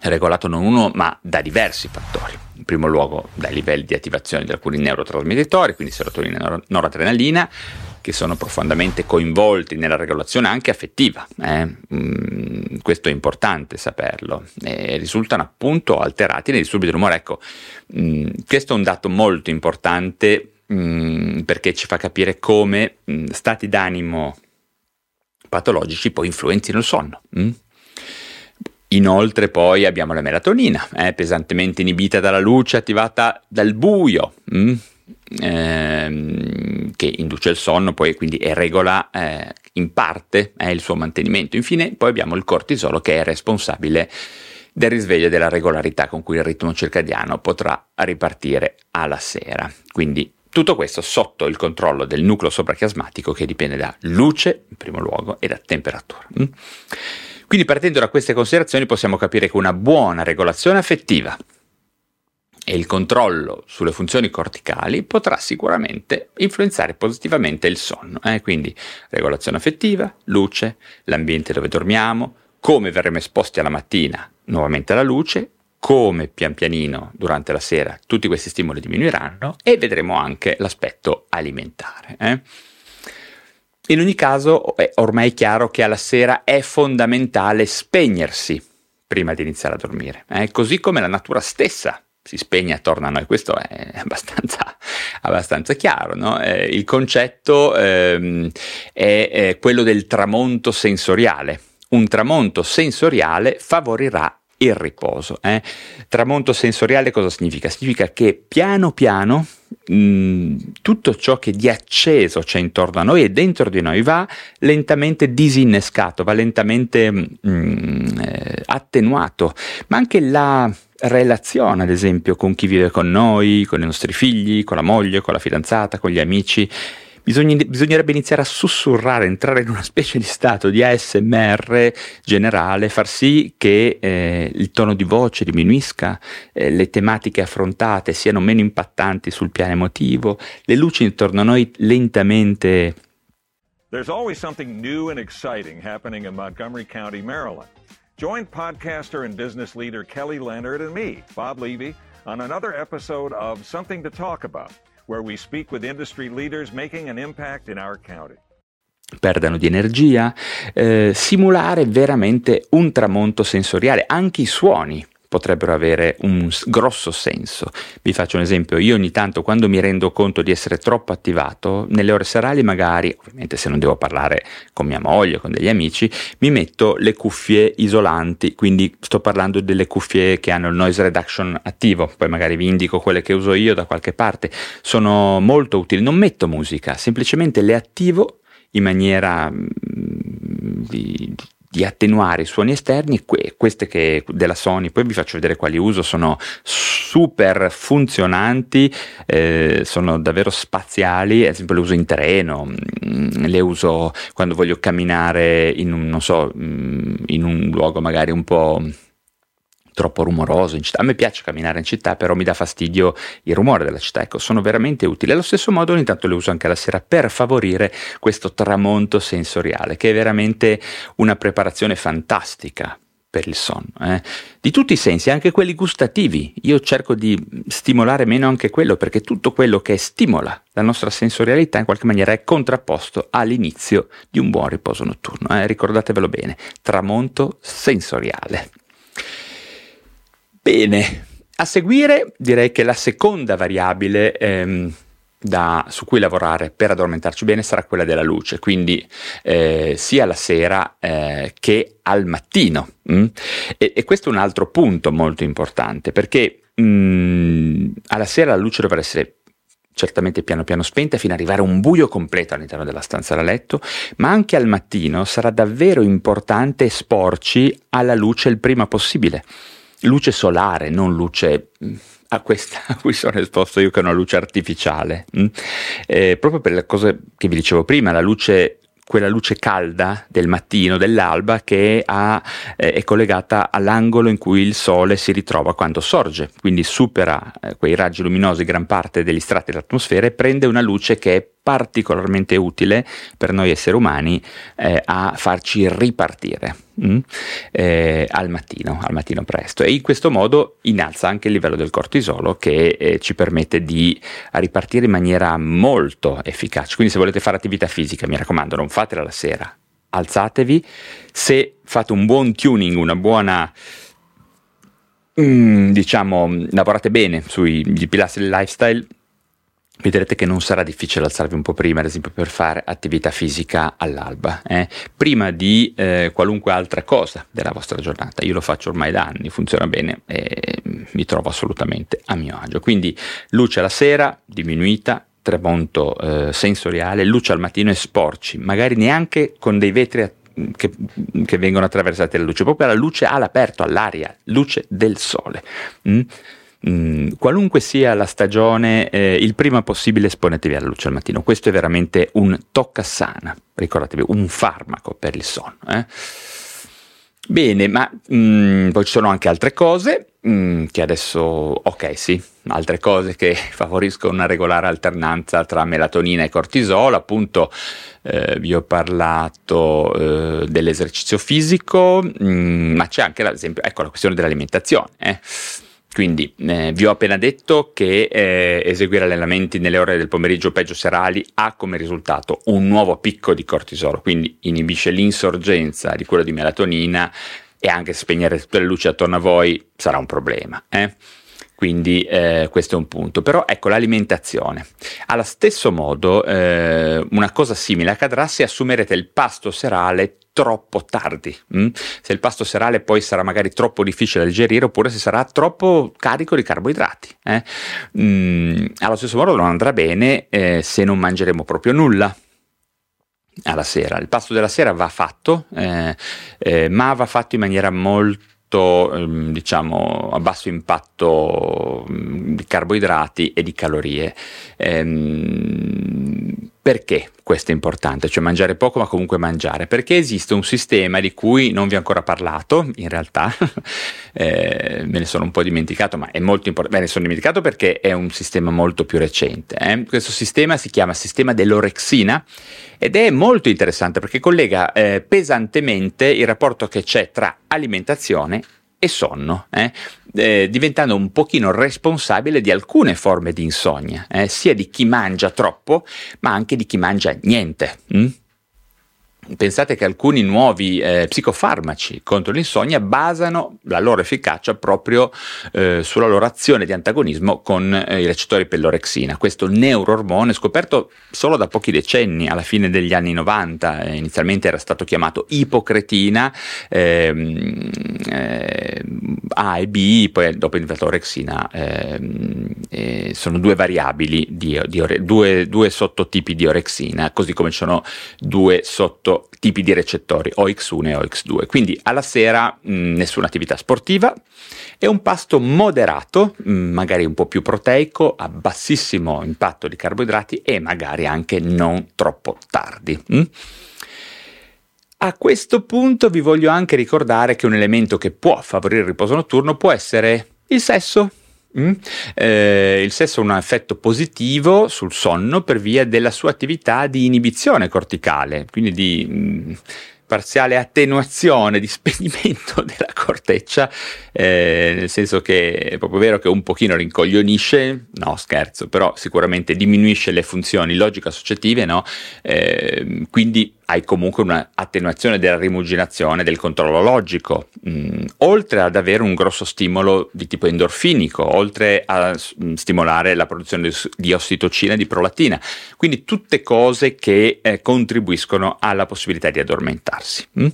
regolato non uno ma da diversi fattori. In primo luogo dai livelli di attivazione di alcuni neurotrasmettitori, quindi serotonina e noradrenalina, che sono profondamente coinvolti nella regolazione anche affettiva. Eh? Mm, questo è importante saperlo. E risultano appunto alterati nei disturbi dell'umore. Ecco, mm, questo è un dato molto importante mm, perché ci fa capire come mm, stati d'animo patologici poi influenzino il sonno. Mm? Inoltre poi abbiamo la melatonina, eh, pesantemente inibita dalla luce, attivata dal buio. Ehm, che induce il sonno poi quindi e regola eh, in parte eh, il suo mantenimento. Infine poi abbiamo il cortisolo che è responsabile del risveglio e della regolarità con cui il ritmo circadiano potrà ripartire alla sera. Quindi tutto questo sotto il controllo del nucleo soprachiasmatico che dipende da luce in primo luogo e da temperatura. Mm? Quindi partendo da queste considerazioni possiamo capire che una buona regolazione affettiva e il controllo sulle funzioni corticali potrà sicuramente influenzare positivamente il sonno. Eh? Quindi regolazione affettiva, luce, l'ambiente dove dormiamo, come verremo esposti alla mattina nuovamente alla luce, come pian pianino durante la sera tutti questi stimoli diminuiranno e vedremo anche l'aspetto alimentare. Eh? In ogni caso è ormai chiaro che alla sera è fondamentale spegnersi prima di iniziare a dormire, eh? così come la natura stessa si spegne attorno a noi, questo è abbastanza, abbastanza chiaro. No? Eh, il concetto ehm, è, è quello del tramonto sensoriale. Un tramonto sensoriale favorirà il riposo. Eh? Tramonto sensoriale cosa significa? Significa che piano piano tutto ciò che di acceso c'è intorno a noi e dentro di noi va lentamente disinnescato, va lentamente mh, eh, attenuato, ma anche la relazione, ad esempio, con chi vive con noi, con i nostri figli, con la moglie, con la fidanzata, con gli amici. Bisognerebbe iniziare a sussurrare, entrare in una specie di stato di ASMR generale, far sì che eh, il tono di voce diminuisca, eh, le tematiche affrontate siano meno impattanti sul piano emotivo, le luci intorno a noi lentamente. There's always something new and exciting happening in Montgomery County, Maryland. Join podcaster and business leader Kelly Leonard and me, Bob Levy, on another episode of Something to Talk About, where we speak with industry leaders making an impact in our county. perdano di energia, eh, simulare veramente un tramonto sensoriale, anche i suoni potrebbero avere un grosso senso. Vi faccio un esempio, io ogni tanto quando mi rendo conto di essere troppo attivato, nelle ore serali magari, ovviamente se non devo parlare con mia moglie con degli amici, mi metto le cuffie isolanti, quindi sto parlando delle cuffie che hanno il noise reduction attivo, poi magari vi indico quelle che uso io da qualche parte, sono molto utili, non metto musica, semplicemente le attivo in maniera mm, di, di attenuare i suoni esterni, que- queste che della Sony, poi vi faccio vedere quali uso, sono super funzionanti, eh, sono davvero spaziali, ad esempio le uso in treno, mm, le uso quando voglio camminare in un, so, mm, in un luogo magari un po' troppo rumoroso in città. A me piace camminare in città, però mi dà fastidio il rumore della città. Ecco, sono veramente utili. Allo stesso modo ogni tanto le uso anche la sera per favorire questo tramonto sensoriale, che è veramente una preparazione fantastica per il sonno, eh? di tutti i sensi, anche quelli gustativi. Io cerco di stimolare meno anche quello, perché tutto quello che stimola la nostra sensorialità in qualche maniera è contrapposto all'inizio di un buon riposo notturno. Eh? Ricordatevelo bene, tramonto sensoriale. Bene, a seguire direi che la seconda variabile ehm, da, su cui lavorare per addormentarci bene sarà quella della luce, quindi eh, sia la sera eh, che al mattino. Mm? E, e, questo è un altro punto molto importante perché mm, alla sera la luce dovrà essere certamente piano piano spenta fino ad arrivare a un buio completo all'interno della stanza da letto, ma anche al mattino sarà davvero importante esporci alla luce il prima possibile. Luce solare, non luce mm, a questa a cui sono esposto io che è una luce artificiale. Mm? Eh, proprio per le cose che vi dicevo prima, la luce quella luce calda del mattino, dell'alba, che ha, eh, è collegata all'angolo in cui il Sole si ritrova quando sorge, quindi supera eh, quei raggi luminosi gran parte degli strati dell'atmosfera e prende una luce che è particolarmente utile per noi esseri umani eh, a farci ripartire mm? eh, al mattino, al mattino presto e in questo modo innalza anche il livello del cortisolo che eh, ci permette di ripartire in maniera molto efficace. Quindi se volete fare attività fisica, mi raccomando, non fatela la sera, alzatevi, se fate un buon tuning, una buona mm, diciamo, lavorate bene sui pilastri del lifestyle, vedrete che non sarà difficile alzarvi un po' prima, ad esempio per fare attività fisica all'alba, eh? prima di eh, qualunque altra cosa della vostra giornata. Io lo faccio ormai da anni, funziona bene e mi trovo assolutamente a mio agio. Quindi luce alla sera, diminuita, tramonto eh, sensoriale, luce al mattino e sporci, magari neanche con dei vetri che, che, vengono attraversati dalla luce, proprio la luce all'aperto, all'aria, luce del sole. Mm? Mm, qualunque sia la stagione, eh, il prima possibile esponetevi alla luce al mattino. Questo è veramente un tocca sana, ricordatevi, un farmaco per il sonno. Eh? Bene, ma mh, mm, poi ci sono anche altre cose mh, mm, che adesso, ok, sì, altre cose che favoriscono una regolare alternanza tra melatonina e cortisolo, appunto eh, vi ho parlato eh, dell'esercizio fisico, mh, ma c'è anche, ecco, la questione dell'alimentazione. Eh quindi eh, vi ho appena detto che eh, eseguire allenamenti nelle ore del pomeriggio peggio serali ha come risultato un nuovo picco di cortisolo, quindi inibisce l'insorgenza di quello di melatonina e anche spegnere tutte le luci attorno a voi sarà un problema. Eh? Quindi eh, questo è un punto. Però ecco l'alimentazione. Allo stesso modo, eh, una cosa simile accadrà se assumerete il pasto serale troppo tardi. Mm? Se il pasto serale poi sarà magari troppo difficile da digerire oppure se sarà troppo carico di carboidrati. Eh? Mm, allo stesso modo non andrà bene eh, se non mangeremo proprio nulla alla sera. Il pasto della sera va fatto, eh, eh ma va fatto in maniera molto diciamo a basso impatto di carboidrati e di calorie. Ehm, perché questo è importante? Cioè mangiare poco ma comunque mangiare? Perché esiste un sistema di cui non vi ho ancora parlato, in realtà eh, me ne sono un po' dimenticato, ma è molto importante, me ne sono dimenticato perché è un sistema molto più recente. Eh? Questo sistema si chiama sistema dell'orexina ed è molto interessante perché collega eh, pesantemente il rapporto che c'è tra alimentazione e sonno, eh? Eh, diventando un pochino responsabile di alcune forme di insonnia, eh? sia di chi mangia troppo, ma anche di chi mangia niente. Hm? Pensate che alcuni nuovi eh, psicofarmaci contro l'insonnia basano la loro efficacia proprio eh, sulla loro azione di antagonismo con eh, i recettori per l'orexina, questo neuroormone scoperto solo da pochi decenni, alla fine degli anni 90, eh, inizialmente era stato chiamato ipocretina, ehm, eh, A e B, poi dopo è diventato orexina, ehm, eh, sono due variabili, di, di due, due sottotipi di orexina, così come ci sono due sottotipi tipi di recettori, OX1 e OX2. Quindi alla sera mh, mm, nessuna attività sportiva e un pasto moderato, mh, mm, magari un po' più proteico, a bassissimo impatto di carboidrati e magari anche non troppo tardi. Mh? Mm? A questo punto vi voglio anche ricordare che un elemento che può favorire il riposo notturno può essere il sesso. Mm? Eh, il sesso ha un effetto positivo sul sonno per via della sua attività di inibizione corticale, quindi di mm, parziale attenuazione, di spegnimento della corteccia, eh, nel senso che è proprio vero che un pochino rincoglionisce, no scherzo, però sicuramente diminuisce le funzioni logico-associative, no? Eh, quindi hai comunque un'attenuazione della rimuginazione, del controllo logico, mm, oltre ad avere un grosso stimolo di tipo endorfinico, oltre a mm, stimolare la produzione di ossitocina e di prolattina. Quindi tutte cose che eh, contribuiscono alla possibilità di addormentarsi. Mm?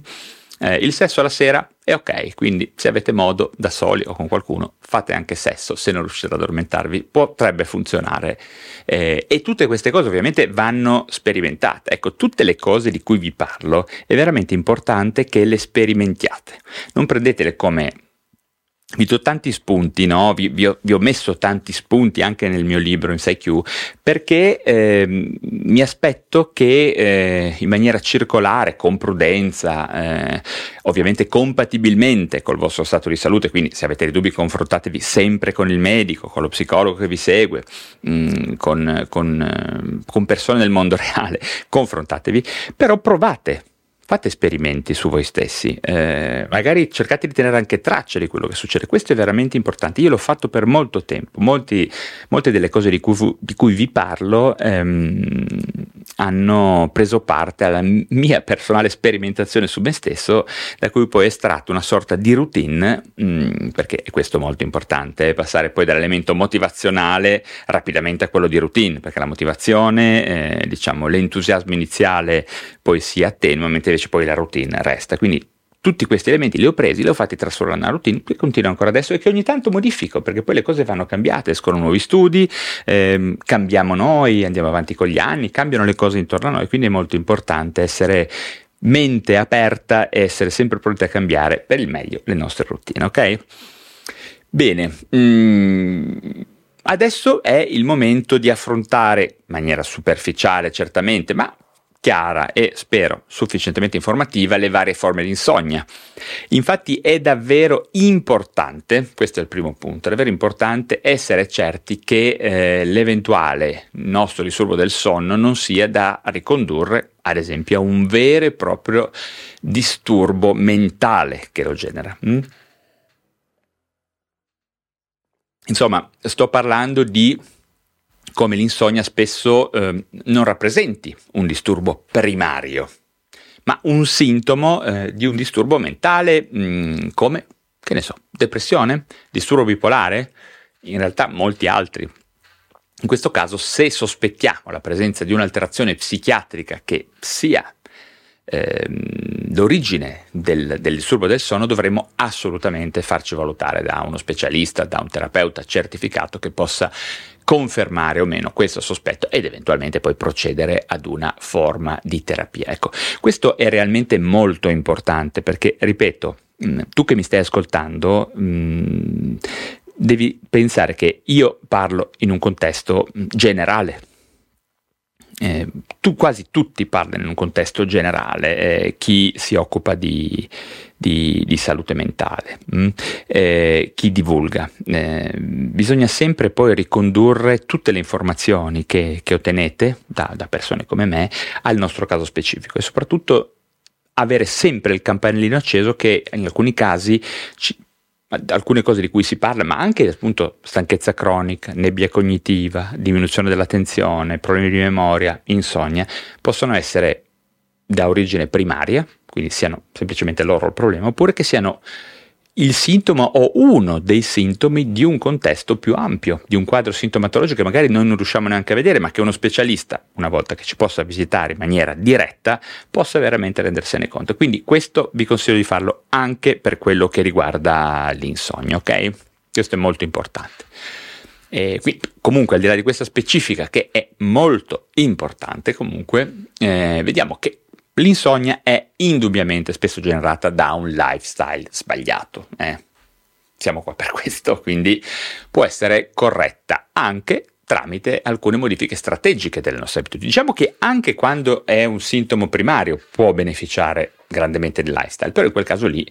Eh, il sesso alla sera è ok, quindi se avete modo da soli o con qualcuno fate anche sesso, se non riuscite ad addormentarvi potrebbe funzionare. Eh, e tutte queste cose ovviamente vanno sperimentate. Ecco, tutte le cose di cui vi parlo è veramente importante che le sperimentiate. Non prendetele come vi do tanti spunti, no? vi, vi, ho, vi, ho, messo tanti spunti anche nel mio libro in 6Q perché eh, mi aspetto che eh, in maniera circolare, con prudenza, eh, ovviamente compatibilmente col vostro stato di salute, quindi se avete dei dubbi confrontatevi sempre con il medico, con lo psicologo che vi segue, mh, mm, con, con, eh, con persone del mondo reale, confrontatevi, però provate fate esperimenti su voi stessi, eh, magari cercate di tenere anche traccia di quello che succede, questo è veramente importante, io l'ho fatto per molto tempo, Molti, molte delle cose di cui, di cui vi parlo ehm, hanno preso parte alla mia personale sperimentazione su me stesso, da cui poi ho estratto una sorta di routine, mh, mm, perché è questo molto importante, passare poi dall'elemento motivazionale rapidamente a quello di routine, perché la motivazione, eh, diciamo, l'entusiasmo iniziale poi si attenua, mentre invece poi la routine resta. Quindi tutti questi elementi li ho presi, li ho fatti trasformare in una routine che continuo ancora adesso e che ogni tanto modifico perché poi le cose vanno cambiate, escono nuovi studi, ehm, cambiamo noi, andiamo avanti con gli anni, cambiano le cose intorno a noi, quindi è molto importante essere mente aperta e essere sempre pronti a cambiare per il meglio le nostre routine, ok? Bene, mm, adesso è il momento di affrontare in maniera superficiale certamente, ma chiara e spero sufficientemente informativa le varie forme di insonnia. Infatti è davvero importante, questo è il primo punto, è davvero importante essere certi che eh, l'eventuale nostro disturbo del sonno non sia da ricondurre ad esempio a un vero e proprio disturbo mentale che lo genera. Mm? Insomma, sto parlando di come l'insonnia spesso eh, non rappresenti un disturbo primario, ma un sintomo eh, di un disturbo mentale mh, mm, come, che ne so, depressione, disturbo bipolare, in realtà molti altri. In questo caso, se sospettiamo la presenza di un'alterazione psichiatrica che sia ehm, l'origine del, del, disturbo del sonno, dovremmo assolutamente farci valutare da uno specialista, da un terapeuta certificato che possa confermare o meno questo sospetto ed eventualmente poi procedere ad una forma di terapia. Ecco, questo è realmente molto importante perché, ripeto, mm, tu che mi stai ascoltando, mm, devi pensare che io parlo in un contesto mm, generale, eh, tu, quasi tutti parlano in un contesto generale, eh, chi si occupa di, di, di salute mentale, mh? Mm? Eh, chi divulga. Eh, bisogna sempre poi ricondurre tutte le informazioni che, che ottenete da, da persone come me al nostro caso specifico e soprattutto avere sempre il campanellino acceso che in alcuni casi ci, alcune cose di cui si parla, ma anche appunto stanchezza cronica, nebbia cognitiva, diminuzione dell'attenzione, problemi di memoria, insonnia, possono essere da origine primaria, quindi siano semplicemente loro il problema, oppure che siano il sintomo o uno dei sintomi di un contesto più ampio, di un quadro sintomatologico che magari noi non riusciamo neanche a vedere, ma che uno specialista, una volta che ci possa visitare in maniera diretta, possa veramente rendersene conto. Quindi questo vi consiglio di farlo anche per quello che riguarda l'insonnia, ok? Questo è molto importante. E quindi, comunque, al di là di questa specifica che è molto importante, comunque, eh, vediamo che L'insonnia è indubbiamente spesso generata da un lifestyle sbagliato. Eh? Siamo qua per questo, quindi può essere corretta anche tramite alcune modifiche strategiche delle nostre abitudini. Diciamo che anche quando è un sintomo primario può beneficiare grandemente del lifestyle, però in quel caso lì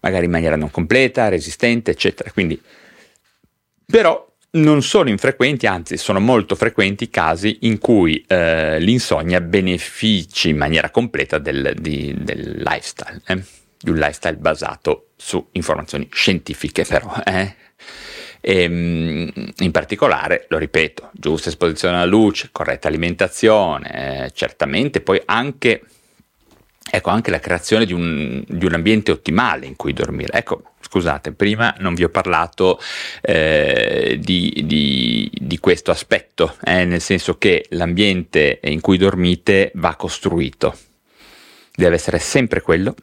magari in maniera non completa, resistente, eccetera. Quindi però non sono infrequenti, anzi sono molto frequenti i casi in cui eh, l'insonnia benefici in maniera completa del, di, del lifestyle. Eh? di un lifestyle basato su informazioni scientifiche però. Eh? E, ehm, in particolare, lo ripeto, giusta esposizione alla luce, corretta alimentazione, eh, certamente poi anche, ecco, anche la creazione di un, di un, ambiente ottimale in cui dormire. Ecco, scusate, prima non vi ho parlato eh, di, di, di, questo aspetto, eh, nel senso che l'ambiente in cui dormite va costruito, deve essere sempre quello,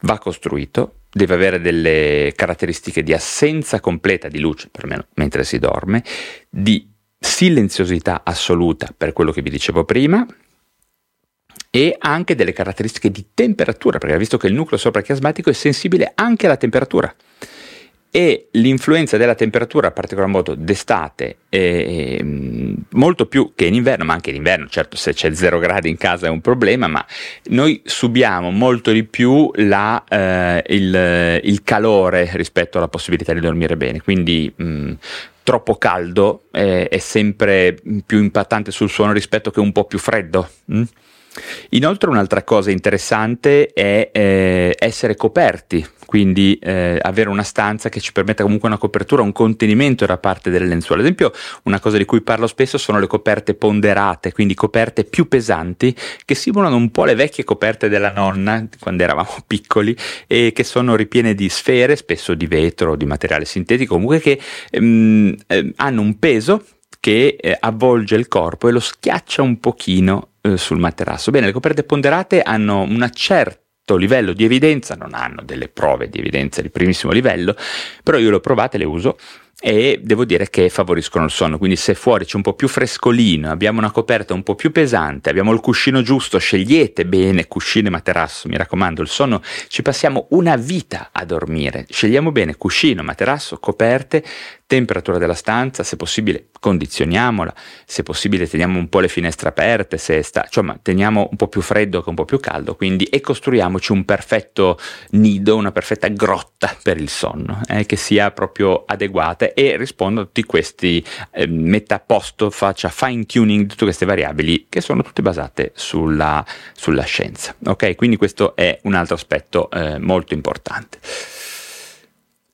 va costruito deve avere delle caratteristiche di assenza completa di luce, perlomeno mentre si dorme, di silenziosità assoluta per quello che vi dicevo prima e anche delle caratteristiche di temperatura, perché visto che il nucleo soprachiasmatico è sensibile anche alla temperatura e l'influenza della temperatura, in particolar modo d'estate, è molto più che in inverno, ma anche in inverno, certo se c'è 0 gradi in casa è un problema, ma noi subiamo molto di più la, eh, il, il, calore rispetto alla possibilità di dormire bene, quindi mh, troppo caldo è, è, sempre più impattante sul suono rispetto che un po' più freddo. Mh? Inoltre un'altra cosa interessante è eh, essere coperti, quindi eh, avere una stanza che ci permetta comunque una copertura, un contenimento da parte delle lenzuola. Ad esempio una cosa di cui parlo spesso sono le coperte ponderate, quindi coperte più pesanti che simulano un po' le vecchie coperte della nonna quando eravamo piccoli e che sono ripiene di sfere, spesso di vetro, di materiale sintetico, comunque che ehm, eh, hanno un peso che eh, avvolge il corpo e lo schiaccia un pochino eh, sul materasso. Bene, le coperte ponderate hanno un certo livello di evidenza, non hanno delle prove di evidenza di primissimo livello, però io le ho provate, le uso e devo dire che favoriscono il sonno, quindi se fuori c'è un po' più frescolino, abbiamo una coperta un po' più pesante, abbiamo il cuscino giusto, scegliete bene cuscino e materasso, mi raccomando, il sonno ci passiamo una vita a dormire, scegliamo bene cuscino, materasso, coperte, temperatura della stanza, se possibile condizioniamola, se possibile teniamo un po' le finestre aperte, se sta, insomma teniamo un po' più freddo che un po' più caldo, quindi e costruiamoci un perfetto nido, una perfetta grotta per il sonno, eh, che sia proprio adeguata e risponda a tutti questi, eh, metta a posto, faccia fine tuning di tutte queste variabili che sono tutte basate sulla, sulla scienza. Ok, quindi questo è un altro aspetto eh, molto importante.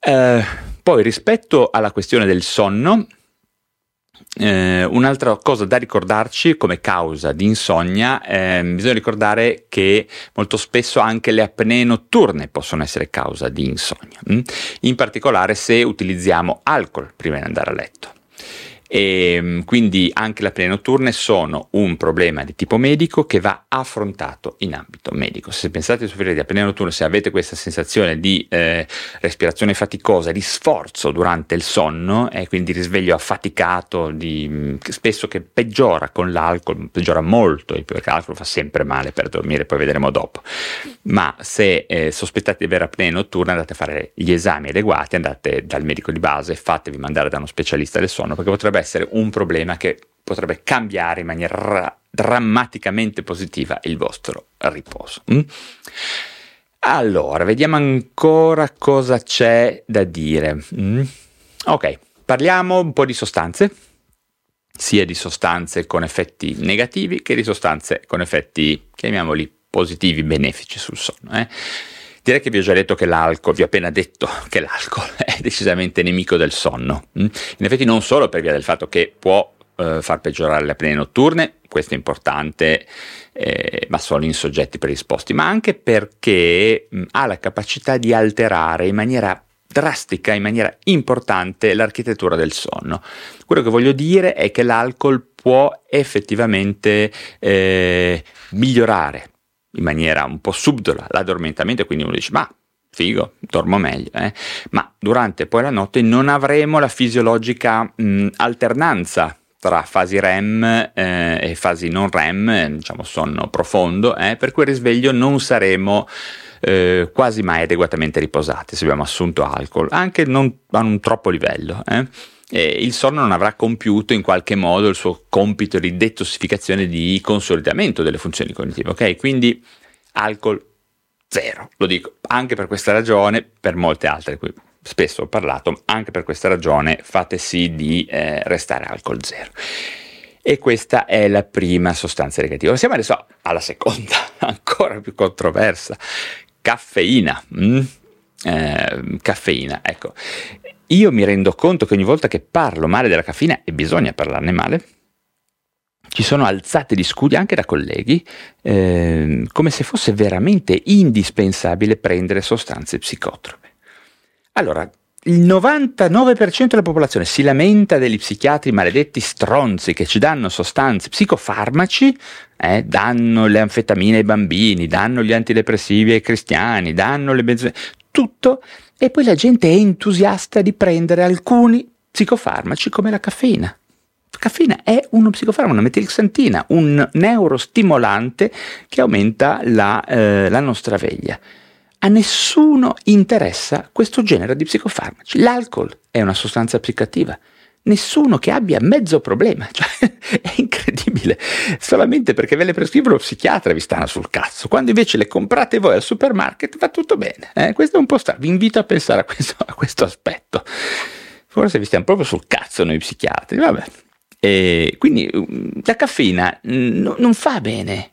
Uh, poi rispetto alla questione del sonno, eh, un'altra cosa da ricordarci come causa di insonnia, eh, bisogna ricordare che molto spesso anche le apnee notturne possono essere causa di insonnia? Mm? in particolare se utilizziamo alcol prima di andare a letto e ehm, quindi anche le apnee notturne sono un problema di tipo medico che va affrontato in ambito medico. Se pensate di soffrire di apnea notturna, se avete questa sensazione di eh, respirazione faticosa, di sforzo durante il sonno e quindi risveglio affaticato, di, mm, spesso che peggiora con l'alcol, peggiora molto, perché l'alcol fa sempre male per dormire, poi vedremo dopo. Ma se eh, sospettate di avere apnea notturna andate a fare gli esami adeguati, andate dal medico di base, fatevi mandare da uno specialista del sonno perché potrebbe essere un problema che potrebbe cambiare in maniera ra- drammaticamente positiva il vostro riposo. Mm? Allora, vediamo ancora cosa c'è da dire. Mm? Ok, parliamo un po' di sostanze, sia di sostanze con effetti negativi che di sostanze con effetti, chiamiamoli, positivi, benefici sul sonno. Eh? Direi che vi ho già detto che l'alcol, vi ho appena detto che l'alcol è decisamente nemico del sonno. Mm? In effetti non solo per via del fatto che può eh, far peggiorare le apnee notturne, questo è importante, eh, ma solo in soggetti predisposti, ma anche perché mh, mm, ha la capacità di alterare in maniera drastica, in maniera importante l'architettura del sonno. Quello che voglio dire è che l'alcol può effettivamente eh, migliorare in maniera un po' subdola l'addormentamento quindi uno dice ma figo, dormo meglio, eh? ma durante poi la notte non avremo la fisiologica mh, alternanza tra fasi REM eh, e fasi non REM, diciamo sonno profondo, eh, per cui risveglio non saremo eh, quasi mai adeguatamente riposati se abbiamo assunto alcol, anche non a un troppo livello. Eh il sonno non avrà compiuto in qualche modo il suo compito di detossificazione, di consolidamento delle funzioni cognitive. Ok, quindi alcol zero, lo dico anche per questa ragione, per molte altre cui spesso ho parlato, anche per questa ragione fate sì di eh, restare alcol zero. E questa è la prima sostanza negativa. Passiamo adesso alla seconda, ancora più controversa, caffeina. Mm? Eh, caffeina, ecco. Io mi rendo conto che ogni volta che parlo male della caffeina, e bisogna parlarne male, ci sono alzate di scudi anche da colleghi, eh, come se fosse veramente indispensabile prendere sostanze psicotrope. Allora, il 99% della popolazione si lamenta degli psichiatri maledetti stronzi che ci danno sostanze, psicofarmaci, eh, danno le anfetamine ai bambini, danno gli antidepressivi ai cristiani, danno le benzine, tutto, e poi la gente è entusiasta di prendere alcuni psicofarmaci come la caffeina. La caffeina è uno psicofarmaco, una metilxantina, un neurostimolante che aumenta la, eh, la nostra veglia a nessuno interessa questo genere di psicofarmaci. L'alcol è una sostanza psicoattiva. Nessuno che abbia mezzo problema, cioè è incredibile, solamente perché ve le prescrivono lo psichiatra vi stanno sul cazzo, quando invece le comprate voi al supermarket va tutto bene, eh? questo è un po' strano, vi invito a pensare a questo, a questo aspetto, forse vi stiamo proprio sul cazzo noi psichiatri, vabbè. E quindi mm, la caffeina n- non fa bene,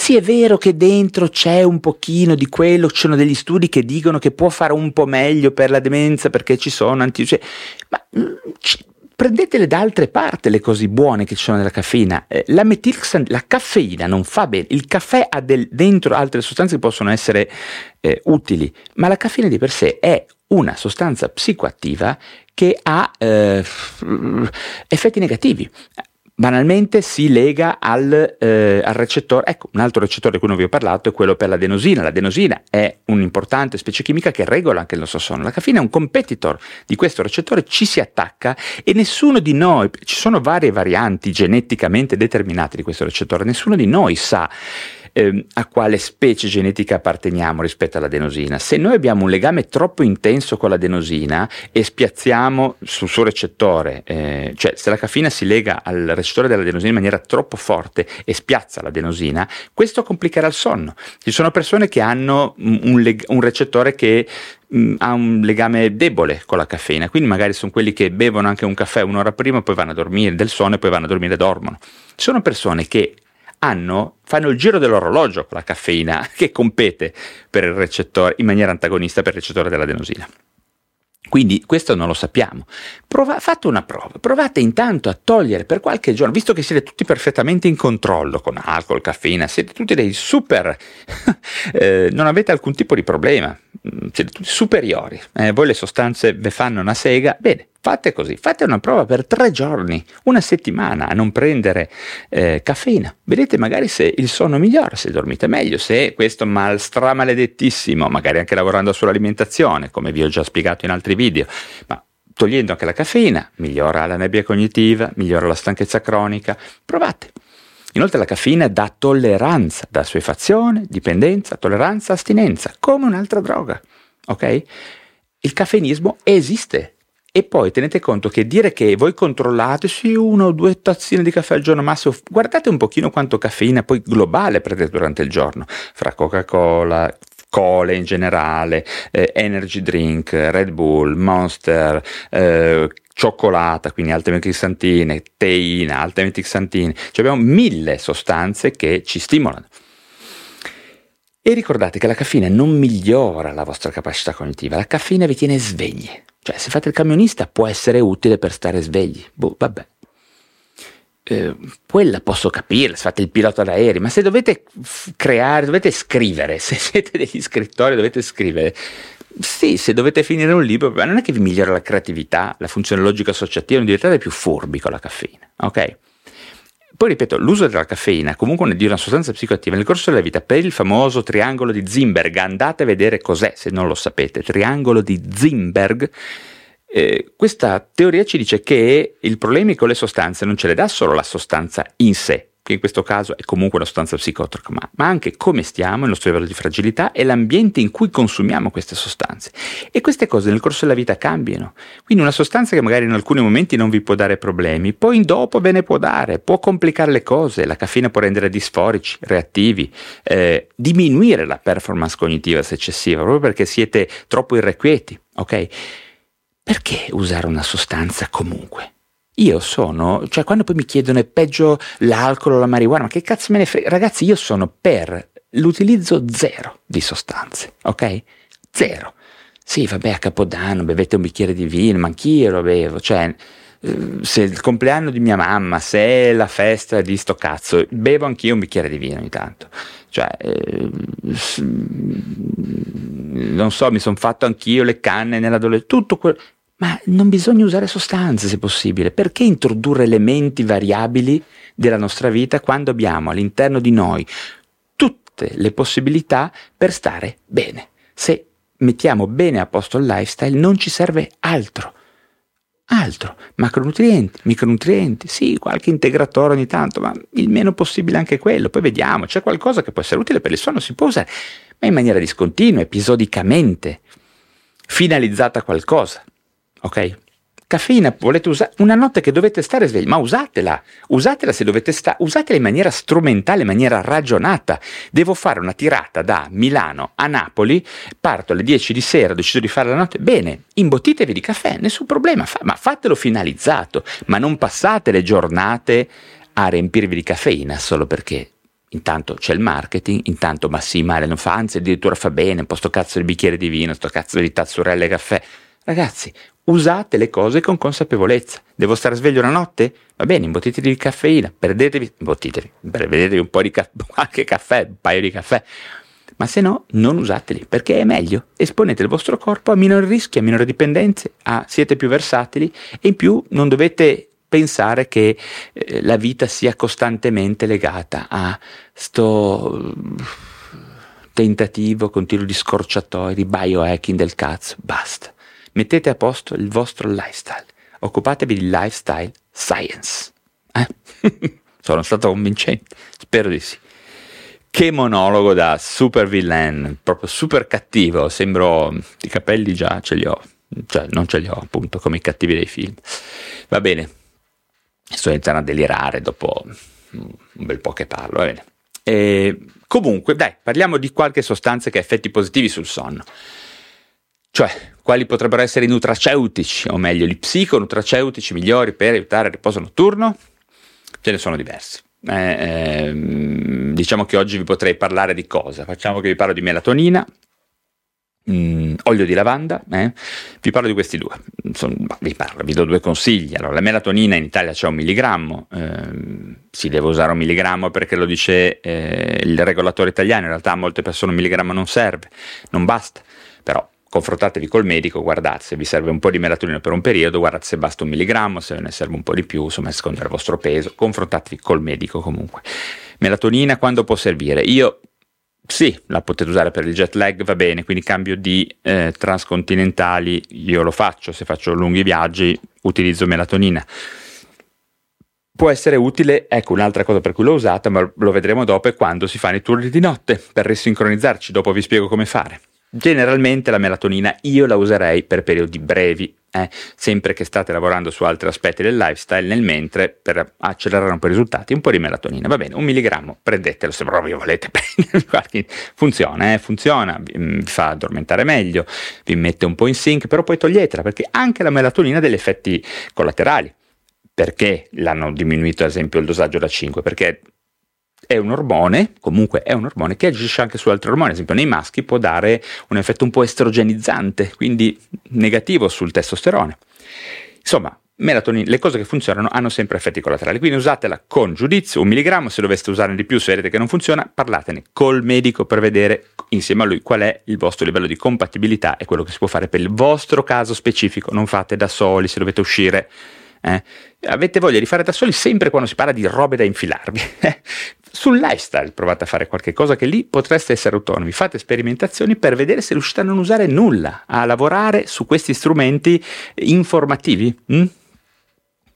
sì, è vero che dentro c'è un pochino di quello, ci sono degli studi che dicono che può fare un po' meglio per la demenza perché ci sono anti... Cioè, ma mm, c- prendetele da altre parti le cose buone che ci sono nella caffeina. Eh, la metilxan, la caffeina non fa bene. Il caffè ha del, dentro altre sostanze che possono essere eh, utili, ma la caffeina di per sé è una sostanza psicoattiva che ha eh, effetti negativi banalmente si lega al, eh, al, recettore. Ecco, un altro recettore di cui non vi ho parlato è quello per l'adenosina. L'adenosina è un'importante specie chimica che regola anche il nostro sonno. La caffeina è un competitor di questo recettore, ci si attacca e nessuno di noi, ci sono varie varianti geneticamente determinate di questo recettore, nessuno di noi sa eh, a quale specie genetica apparteniamo rispetto all'adenosina. Se noi abbiamo un legame troppo intenso con l'adenosina e spiazziamo sul suo recettore, eh, cioè se la caffeina si lega al recettore dell'adenosina in maniera troppo forte e spiazza l'adenosina, questo complicherà il sonno. Ci sono persone che hanno un, leg- un recettore che mm, ha un legame debole con la caffeina, quindi magari sono quelli che bevono anche un caffè un'ora prima, poi vanno a dormire del sonno e poi vanno a dormire e dormono. Sono persone che hanno, fanno il giro dell'orologio con la caffeina che compete in maniera antagonista per il recettore dell'adenosina. Quindi questo non lo sappiamo. Prova, fate una prova, provate intanto a togliere per qualche giorno, visto che siete tutti perfettamente in controllo con alcol, caffeina, siete tutti dei super, eh, non avete alcun tipo di problema, mm, siete tutti superiori, eh, voi le sostanze vi fanno una sega, bene, Fate così, fate una prova per tre giorni, una settimana a non prendere eh, caffeina. Vedete magari se il sonno migliora, se dormite meglio, se questo mal stramaledettissimo, magari anche lavorando sull'alimentazione, come vi ho già spiegato in altri video, ma togliendo anche la caffeina, migliora la nebbia cognitiva, migliora la stanchezza cronica. Provate. Inoltre la caffeina dà tolleranza, dà assuefazione, dipendenza, tolleranza, astinenza, come un'altra droga. Ok? Il caffeinismo esiste, e poi tenete conto che dire che voi controllate sì una o due tazzine di caffè al giorno massimo, guardate un pochino quanto caffeina poi globale prendete durante il giorno, fra Coca-Cola, cole in generale, eh, energy drink, Red Bull, Monster, eh, cioccolata, quindi alte metixantine, teina, alte metixantine, cioè abbiamo mille sostanze che ci stimolano. E ricordate che la caffeina non migliora la vostra capacità cognitiva, la caffeina vi tiene svegli. Cioè, se fate il camionista può essere utile per stare svegli. Boh, vabbè. Eh, quella posso capire, se fate il pilota d'aereo, ma se dovete creare, dovete scrivere, se siete degli scrittori dovete scrivere. Sì, se dovete finire un libro, ma non è che vi migliora la creatività, la funzione logica associativa, non diventate più furbi con la caffeina, ok? Poi ripeto, l'uso della caffeina, comunque di una sostanza psicoattiva. Nel corso della vita, per il famoso triangolo di Zimberg, andate a vedere cos'è se non lo sapete, triangolo di Zimberg, eh, questa teoria ci dice che i problemi con le sostanze non ce le dà solo la sostanza in sé, che in questo caso è comunque una sostanza psicotropa, ma, ma anche come stiamo, il nostro livello di fragilità e l'ambiente in cui consumiamo queste sostanze. E queste cose nel corso della vita cambiano. Quindi una sostanza che magari in alcuni momenti non vi può dare problemi, poi dopo ve ne può dare, può complicare le cose, la caffeina può rendere disforici, reattivi, eh, diminuire la performance cognitiva se eccessiva, proprio perché siete troppo irrequieti, ok? Perché usare una sostanza comunque? Io sono, cioè quando poi mi chiedono è peggio l'alcol o la marijuana, ma che cazzo me ne frega? Ragazzi, io sono per l'utilizzo zero di sostanze, ok? Zero. Sì, vabbè, a Capodanno bevete un bicchiere di vino, ma anch'io lo bevo, cioè eh, se il compleanno di mia mamma, se è la festa di sto cazzo, bevo anch'io un bicchiere di vino ogni tanto. Cioè, eh, non so, mi sono fatto anch'io le canne nell'adolescenza, tutto quello. Ma non bisogna usare sostanze se possibile. Perché introdurre elementi variabili della nostra vita quando abbiamo all'interno di noi tutte le possibilità per stare bene? Se mettiamo bene a posto il lifestyle non ci serve altro altro, macronutrienti, micronutrienti, sì, qualche integratore ogni tanto, ma il meno possibile anche quello, poi vediamo, c'è qualcosa che può essere utile per il sonno, si può usare, ma in maniera discontinua, episodicamente, finalizzata a qualcosa, ok? Caffeina volete usare una notte che dovete stare svegli, ma usatela, usatela se dovete stare, usatela in maniera strumentale, in maniera ragionata. Devo fare una tirata da Milano a Napoli, parto alle 10 di sera, ho deciso di fare la notte, bene, imbottitevi di caffè, nessun problema, fa, ma fatelo finalizzato, ma non passate le giornate a riempirvi di caffeina solo perché Intanto c'è il marketing, intanto ma sì, male non fa, anzi addirittura fa bene, un po' sto cazzo di bicchiere di vino, sto cazzo di tazzurelle caffè. Ragazzi, usate le cose con consapevolezza. Devo stare sveglio una notte? Va bene, imbottitevi di caffeina, perdetevi, imbottitevi, perdetevi un po' di caffè, anche caffè, un paio di caffè. Ma se no, non usateli, perché è meglio. Esponete il vostro corpo a minori rischi, a minori dipendenze, a, siete più versatili e in più non dovete pensare che eh, la vita sia costantemente legata a sto tentativo continuo di scorciatoio, di biohacking del cazzo. Basta. Mettete a posto il vostro lifestyle. Occupatevi di lifestyle science. Eh? Sono stato convincente? Spero di sì. Che monologo da super villain, proprio super cattivo. Sembro. I capelli già ce li ho. Cioè, non ce li ho appunto come i cattivi dei film. Va bene. Sto iniziando a delirare dopo un bel po' che parlo. Va bene. E comunque, dai, parliamo di qualche sostanza che ha effetti positivi sul sonno. Cioè, quali potrebbero essere i nutraceutici, o meglio, gli psiconutraceutici migliori per evitare il riposo notturno? Ce ne sono diversi. Eh, eh, diciamo che oggi vi potrei parlare di cosa? Facciamo che vi parlo di melatonina, mm, olio di lavanda, eh? vi parlo di questi due, Son, vi, parlo, vi do due consigli. Allora, la melatonina in Italia c'è un milligrammo, ehm, si deve usare un milligrammo perché lo dice eh, il regolatore italiano, in realtà a molte persone un milligrammo non serve, non basta, però confrontatevi col medico, guardate se vi serve un po' di melatonina per un periodo, guardate se basta un milligrammo, se ne serve un po' di più, insomma, a seconda del vostro peso, confrontatevi col medico comunque. Melatonina quando può servire? Io sì, la potete usare per il jet lag, va bene, quindi cambio di eh, transcontinentali, io lo faccio, se faccio lunghi viaggi utilizzo melatonina. Può essere utile, ecco un'altra cosa per cui l'ho usata, ma lo vedremo dopo, è quando si fanno i turni di notte, per risincronizzarci, dopo vi spiego come fare. Generalmente la melatonina io la userei per periodi brevi, eh, sempre che state lavorando su altri aspetti del lifestyle, nel mentre per accelerare un po' i risultati, un po' di melatonina, va bene, un milligrammo, prendetelo se proprio volete funziona, eh, funziona, vi fa addormentare meglio, vi mette un po' in sync, però poi toglietela perché anche la melatonina ha degli effetti collaterali. Perché l'hanno diminuito ad esempio il dosaggio da 5? Perché è un ormone, comunque è un ormone che agisce anche su altri ormoni, ad esempio nei maschi può dare un effetto un po' estrogenizzante, quindi negativo sul testosterone. Insomma, melatonina, le cose che funzionano hanno sempre effetti collaterali, quindi usatela con giudizio, un milligrammo, se doveste usarne di più, se vedete che non funziona, parlatene col medico per vedere insieme a lui qual è il vostro livello di compatibilità e quello che si può fare per il vostro caso specifico, non fate da soli se dovete uscire. Eh? Avete voglia di fare da soli sempre quando si parla di robe da infilarvi. Sul lifestyle provate a fare qualche cosa che lì potreste essere autonomi, fate sperimentazioni per vedere se riuscite a non usare nulla, a lavorare su questi strumenti informativi. Mm?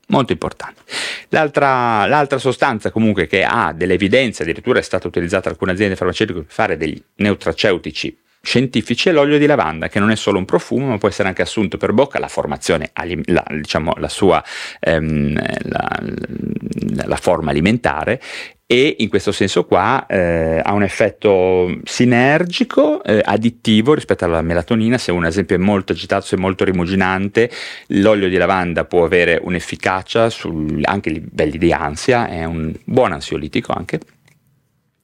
Molto importante. L'altra, l'altra, sostanza comunque che ha delle evidenze, addirittura è stata utilizzata da alcune aziende farmaceutiche per fare degli neutraceutici scientifici è l'olio di lavanda, che non è solo un profumo, ma può essere anche assunto per bocca, la formazione, la, diciamo, la sua ehm, la, la forma alimentare. E in questo senso qua eh, ha un effetto sinergico, eh, addittivo rispetto alla melatonina, se ad esempio è molto agitato, se è molto rimuginante, l'olio di lavanda può avere un'efficacia su anche livelli di ansia, è un buon ansiolitico anche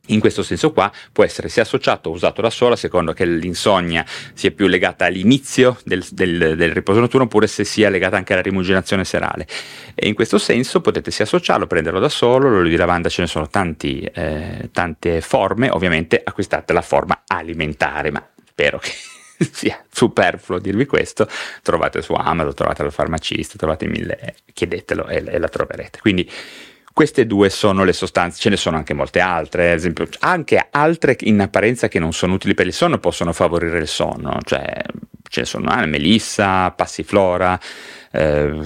in questo senso qua può essere sia associato o usato da sola, secondo che l'insonnia sia più legata all'inizio del, del, del, riposo notturno oppure se sia legata anche alla rimuginazione serale. E in questo senso potete sia associarlo, prenderlo da solo, l'olio di lavanda ce ne sono tanti, eh, tante forme, ovviamente acquistate la forma alimentare, ma spero che sia superfluo dirvi questo, trovate su Amazon, trovate al farmacista, trovate mille, chiedetelo e, e la troverete. Quindi queste due sono le sostanze, ce ne sono anche molte altre, ad esempio anche altre in apparenza che non sono utili per il sonno possono favorire il sonno, cioè ce ne sono ah, melissa, passiflora, eh,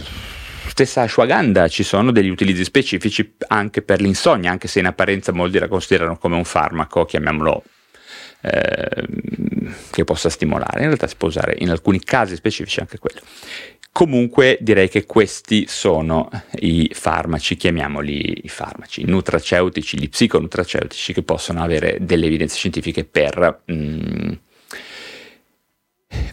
stessa ashwagandha, ci sono degli utilizzi specifici anche per l'insonnia, anche se in apparenza molti la considerano come un farmaco, chiamiamolo eh, che possa stimolare, in realtà si può usare in alcuni casi specifici anche quello. Comunque direi che questi sono i farmaci, chiamiamoli i farmaci, nutraceutici, gli psiconutraceutici che possono avere delle evidenze scientifiche per, mm,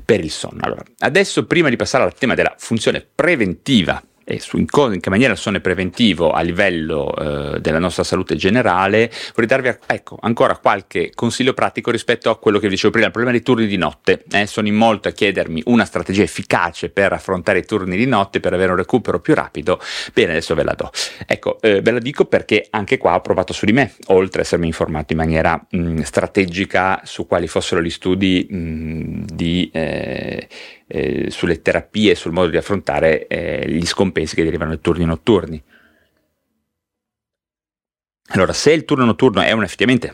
per il sonno. Allora, adesso prima di passare al tema della funzione preventiva e su in, che maniera il sonno è preventivo a livello eh, della nostra salute generale, vorrei darvi ecco, ancora qualche consiglio pratico rispetto a quello che vi dicevo prima, il problema dei turni di notte. Eh, sono in molto a chiedermi una strategia efficace per affrontare i turni di notte, per avere un recupero più rapido. Bene, adesso ve la do. Ecco, eh, ve la dico perché anche qua ho provato su di me, oltre a essermi informato in maniera mh, strategica su quali fossero gli studi mh, di eh, eh, sulle terapie sul modo di affrontare eh, gli scompensi che derivano dai turni notturni. Allora, se il turno notturno è un, effettivamente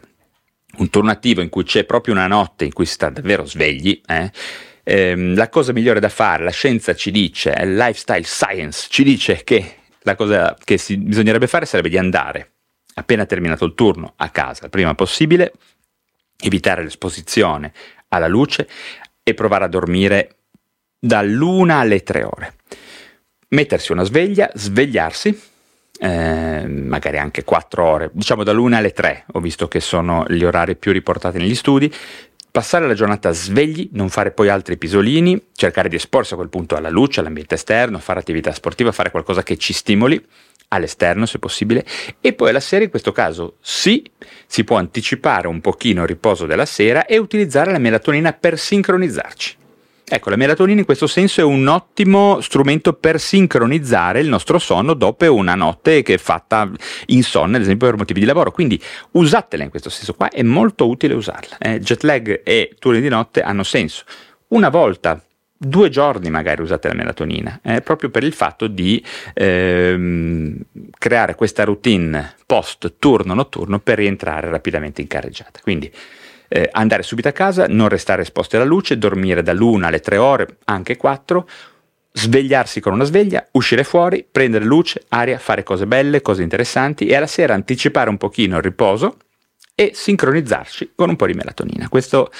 un turno attivo in cui c'è proprio una notte in cui si sta davvero svegli, eh, ehm, la cosa migliore da fare, la scienza ci dice, il lifestyle science ci dice che la cosa che si, bisognerebbe fare sarebbe di andare, appena terminato il turno, a casa il prima possibile, evitare l'esposizione alla luce e provare a dormire dall'una alle tre ore. Mettersi una sveglia, svegliarsi, eh, magari anche quattro ore, diciamo dall'una alle tre, ho visto che sono gli orari più riportati negli studi, passare la giornata svegli, non fare poi altri pisolini, cercare di esporsi a quel punto alla luce, all'ambiente esterno, fare attività sportiva, fare qualcosa che ci stimoli all'esterno se possibile e poi alla sera in questo caso sì, si può anticipare un pochino il riposo della sera e utilizzare la melatonina per sincronizzarci. Ecco, la melatonina in questo senso è un ottimo strumento per sincronizzare il nostro sonno dopo una notte che è fatta insonne, ad esempio per motivi di lavoro. Quindi usatela in questo senso qua, è molto utile usarla. Eh, jet lag e turni di notte hanno senso. Una volta due giorni magari usate la melatonina, eh, proprio per il fatto di ehm, creare questa routine post turno notturno per rientrare rapidamente in carreggiata. Quindi eh, andare subito a casa, non restare esposti alla luce, dormire dall'una alle tre ore, anche quattro, svegliarsi con una sveglia, uscire fuori, prendere luce, aria, fare cose belle, cose interessanti e alla sera anticipare un pochino il riposo e sincronizzarci con un po' di melatonina. Questo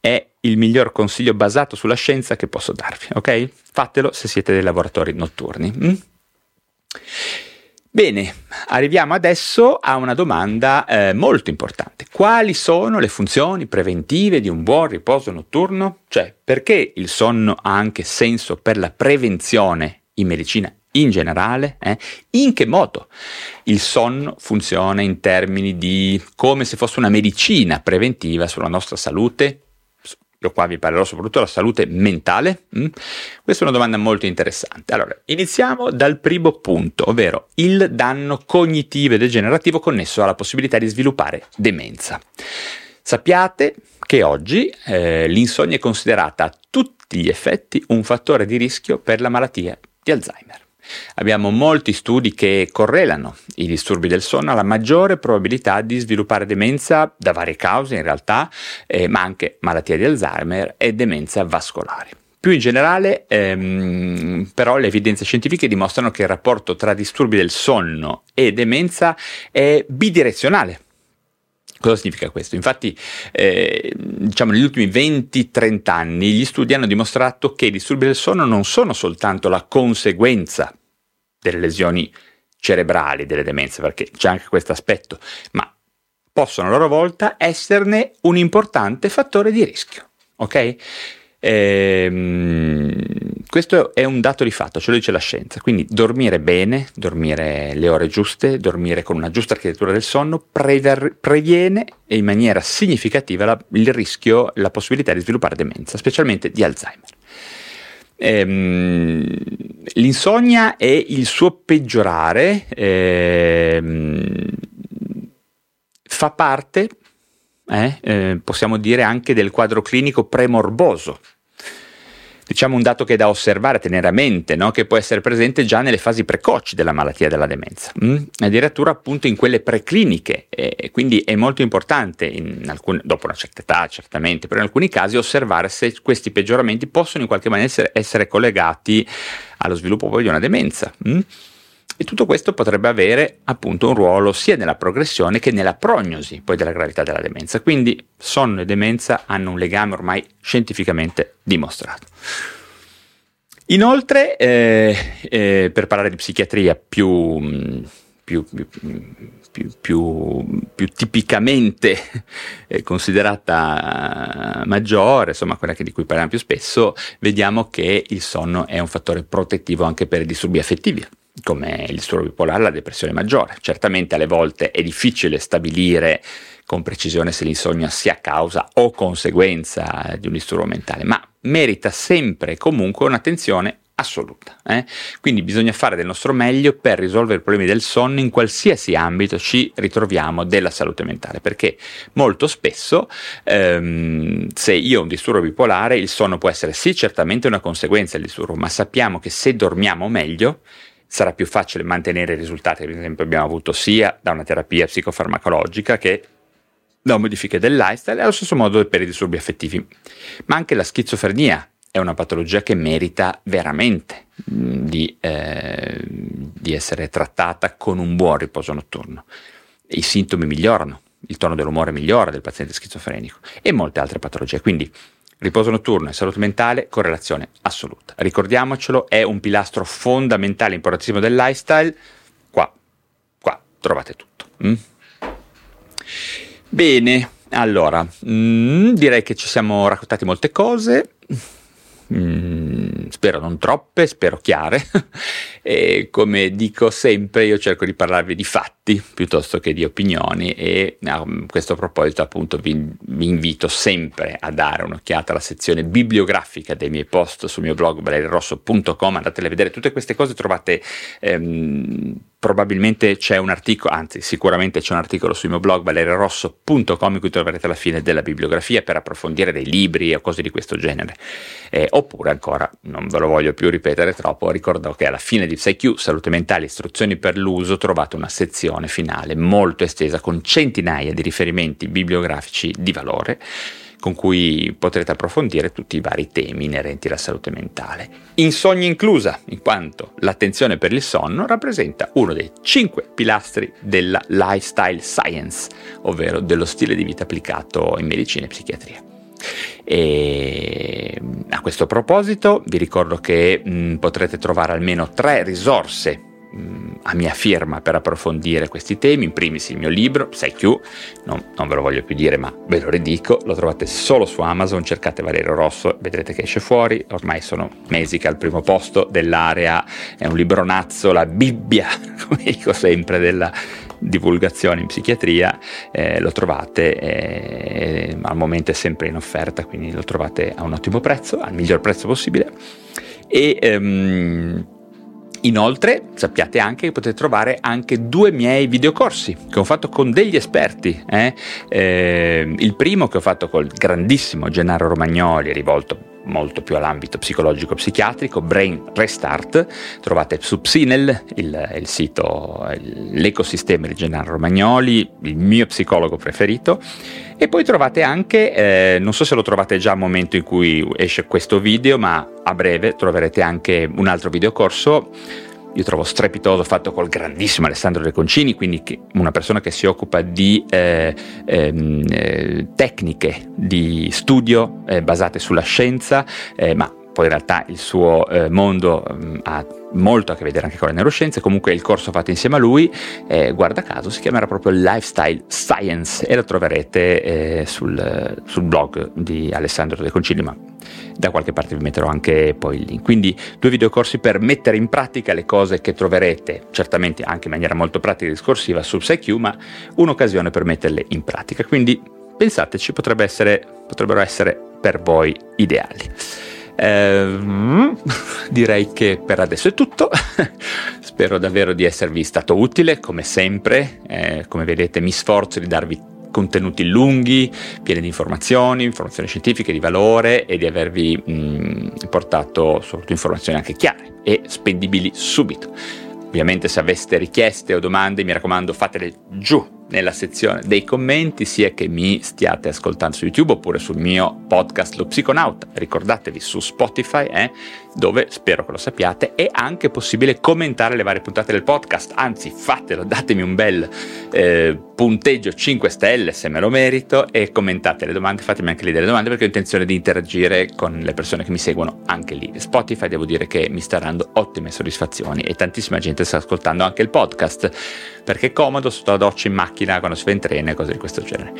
è il miglior consiglio basato sulla scienza che posso darvi, ok? Fatelo se siete dei lavoratori notturni. Mm? Bene, arriviamo adesso a una domanda eh, molto importante. Quali sono le funzioni preventive di un buon riposo notturno? Cioè, perché il sonno ha anche senso per la prevenzione in medicina in generale? Eh? In che modo il sonno funziona in termini di come se fosse una medicina preventiva sulla nostra salute, io qua vi parlerò soprattutto della salute mentale. Mm? Questa è una domanda molto interessante. Allora, iniziamo dal primo punto, ovvero il danno cognitivo e degenerativo connesso alla possibilità di sviluppare demenza. Sappiate che oggi eh, l'insonnia è considerata a tutti gli effetti un fattore di rischio per la malattia di Alzheimer. Abbiamo molti studi che correlano i disturbi del sonno alla maggiore probabilità di sviluppare demenza da varie cause in realtà, eh, ma anche malattia di Alzheimer e demenza vascolare. Più in generale, ehm, però, le evidenze scientifiche dimostrano che il rapporto tra disturbi del sonno e demenza è bidirezionale. Cosa significa questo? Infatti, eh, diciamo, negli ultimi 20-30 anni gli studi hanno dimostrato che i disturbi del sonno non sono soltanto la conseguenza delle lesioni cerebrali, delle demenze, perché c'è anche questo aspetto, ma possono a loro volta esserne un importante fattore di rischio. Ok? Ehm, questo è un dato di fatto, ce lo dice la scienza. Quindi dormire bene, dormire le ore giuste, dormire con una giusta architettura del sonno prever- previene in maniera significativa la, il rischio, la possibilità di sviluppare demenza, specialmente di Alzheimer. Ehm, l'insonnia e il suo peggiorare ehm, fa parte, eh, eh, possiamo dire, anche del quadro clinico premorboso diciamo un dato che è da osservare, tenere a mente, no? che può essere presente già nelle fasi precoci della malattia della demenza, mm? addirittura appunto in quelle precliniche, e quindi è molto importante, alcune, dopo una certa età certamente, però in alcuni casi osservare se questi peggioramenti possono in qualche maniera essere, essere collegati allo sviluppo poi di una demenza. Mm? E tutto questo potrebbe avere appunto un ruolo sia nella progressione che nella prognosi poi della gravità della demenza. Quindi sonno e demenza hanno un legame ormai scientificamente dimostrato. Inoltre, eh, eh, per parlare di psichiatria più, più, più, più tipicamente eh, considerata maggiore, insomma quella di cui parliamo più spesso, vediamo che il sonno è un fattore protettivo anche per i disturbi affettivi come il disturbo bipolare, la depressione maggiore. Certamente alle volte è difficile stabilire con precisione se l'insonnia sia causa o conseguenza di un disturbo mentale, ma merita sempre e comunque un'attenzione assoluta. Eh? Quindi bisogna fare del nostro meglio per risolvere i problemi del sonno in qualsiasi ambito ci ritroviamo della salute mentale, perché molto spesso ehm, se io ho un disturbo bipolare il sonno può essere sì certamente una conseguenza del disturbo, ma sappiamo che se dormiamo meglio sarà più facile mantenere i risultati, per esempio abbiamo avuto sia da una terapia psicofarmacologica che da modifiche del lifestyle e allo stesso modo per i disturbi affettivi. Ma anche la schizofrenia è una patologia che merita veramente mm, di, eh, di essere trattata con un buon riposo notturno. I sintomi migliorano, il tono dell'umore migliora del paziente schizofrenico e molte altre patologie. Quindi Riposo notturno e salute mentale, correlazione assoluta. Ricordiamocelo, è un pilastro fondamentale, importantissimo del lifestyle. Qua, qua trovate tutto. Mm? Bene, allora, mm, direi che ci siamo raccontati molte cose. Mm, spero non troppe, spero chiare. e come dico sempre, io cerco di parlarvi di fatti piuttosto che di opinioni e a questo proposito appunto vi, vi invito sempre a dare un'occhiata alla sezione bibliografica dei miei post sul mio blog valerirosso.com, andatele a vedere tutte queste cose, trovate ehm, probabilmente c'è un articolo, anzi sicuramente c'è un articolo sul mio blog valerirosso.com in cui troverete la fine della bibliografia per approfondire dei libri o cose di questo genere. Eh, oppure ancora, non ve lo voglio più ripetere troppo, ricordo che alla fine di PsyQ, Salute Mentale, Istruzioni per l'uso, trovate una sezione finale molto estesa con centinaia di riferimenti bibliografici di valore con cui potrete approfondire tutti i vari temi inerenti alla salute mentale. Insonnia inclusa, in quanto l'attenzione per il sonno rappresenta uno dei cinque pilastri della lifestyle science, ovvero dello stile di vita applicato in medicina e psichiatria. E a questo proposito vi ricordo che mh, potrete trovare almeno tre risorse a mia firma per approfondire questi temi, in primis il mio libro, PsyQ, non, non ve lo voglio più dire ma ve lo ridico, lo trovate solo su Amazon, cercate Valerio Rosso, vedrete che esce fuori, ormai sono mesi che al primo posto dell'area, è un libronazzo, la Bibbia, come dico sempre, della divulgazione in psichiatria, eh, lo trovate, eh, al momento è sempre in offerta, quindi lo trovate a un ottimo prezzo, al miglior prezzo possibile. E, ehm, Inoltre sappiate anche che potete trovare anche due miei videocorsi che ho fatto con degli esperti. Eh? Eh, il primo che ho fatto col grandissimo Gennaro Romagnoli, rivolto molto più all'ambito psicologico-psichiatrico, Brain Restart, trovate su Psinel, il, il sito, l'ecosistema di Gennaro Romagnoli, il mio psicologo preferito, e poi trovate anche, eh, non so se lo trovate già al momento in cui esce questo video, ma a breve troverete anche un altro videocorso io trovo strepitoso fatto col grandissimo Alessandro Reconcini, quindi una persona che si occupa di eh, ehm, eh, tecniche di studio eh, basate sulla scienza, eh, ma poi in realtà il suo eh, mondo mh, mm, ha molto a che vedere anche con le neuroscienze, comunque il corso fatto insieme a lui, eh, guarda caso, si chiamerà proprio Lifestyle Science e lo troverete eh, sul, sul, blog di Alessandro De Concili, ma da qualche parte vi metterò anche poi il link. Quindi due videocorsi per mettere in pratica le cose che troverete, certamente anche in maniera molto pratica e discorsiva su PsyQ, ma un'occasione per metterle in pratica. Quindi pensateci, potrebbe essere, potrebbero essere per voi ideali. Eh, direi che per adesso è tutto. Spero davvero di esservi stato utile, come sempre. Eh, come vedete, mi sforzo di darvi contenuti lunghi, pieni di informazioni, informazioni scientifiche di valore e di avervi mh, portato soprattutto informazioni anche chiare e spendibili subito. Ovviamente se aveste richieste o domande mi raccomando fatele giù nella sezione dei commenti sia che mi stiate ascoltando su YouTube oppure sul mio podcast Lo Psiconauta. Ricordatevi su Spotify, eh, dove spero che lo sappiate, è anche possibile commentare le varie puntate del podcast. Anzi, fatelo, datemi un bel eh, punteggio 5 stelle se me lo merito e commentate le domande, fatemi anche lì delle domande perché ho intenzione di interagire con le persone che mi seguono anche lì. Spotify devo dire che mi sta dando ottime soddisfazioni e tantissima gente sta ascoltando anche il podcast perché è comodo, sto ad doccia in macchina quando si va in treno e cose di questo genere.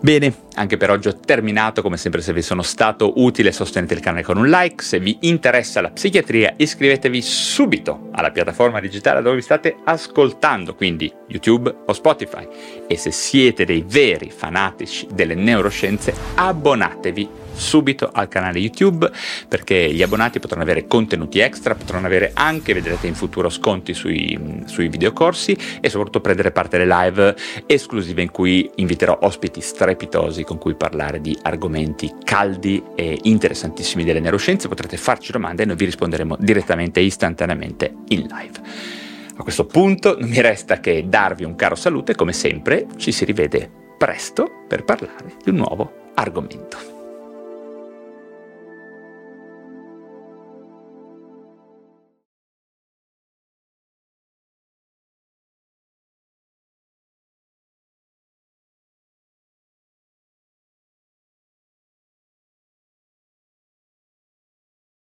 Bene, anche per oggi ho terminato, come sempre se vi sono stato utile sostenete il canale con un like, se vi interessa la psichiatria iscrivetevi subito alla piattaforma digitale dove vi state ascoltando, quindi YouTube o Spotify. E se siete dei veri fanatici delle neuroscienze abbonatevi subito al canale YouTube perché gli abbonati potranno avere contenuti extra, potranno avere anche, vedrete in futuro, sconti sui, sui videocorsi e soprattutto prendere parte alle live esclusive in cui inviterò ospiti strepitosi con cui parlare di argomenti caldi e interessantissimi delle neuroscienze. Potrete farci domande e noi vi risponderemo direttamente e istantaneamente in live. A questo punto non mi resta che darvi un caro saluto e come sempre ci si rivede presto per parlare di un nuovo argomento.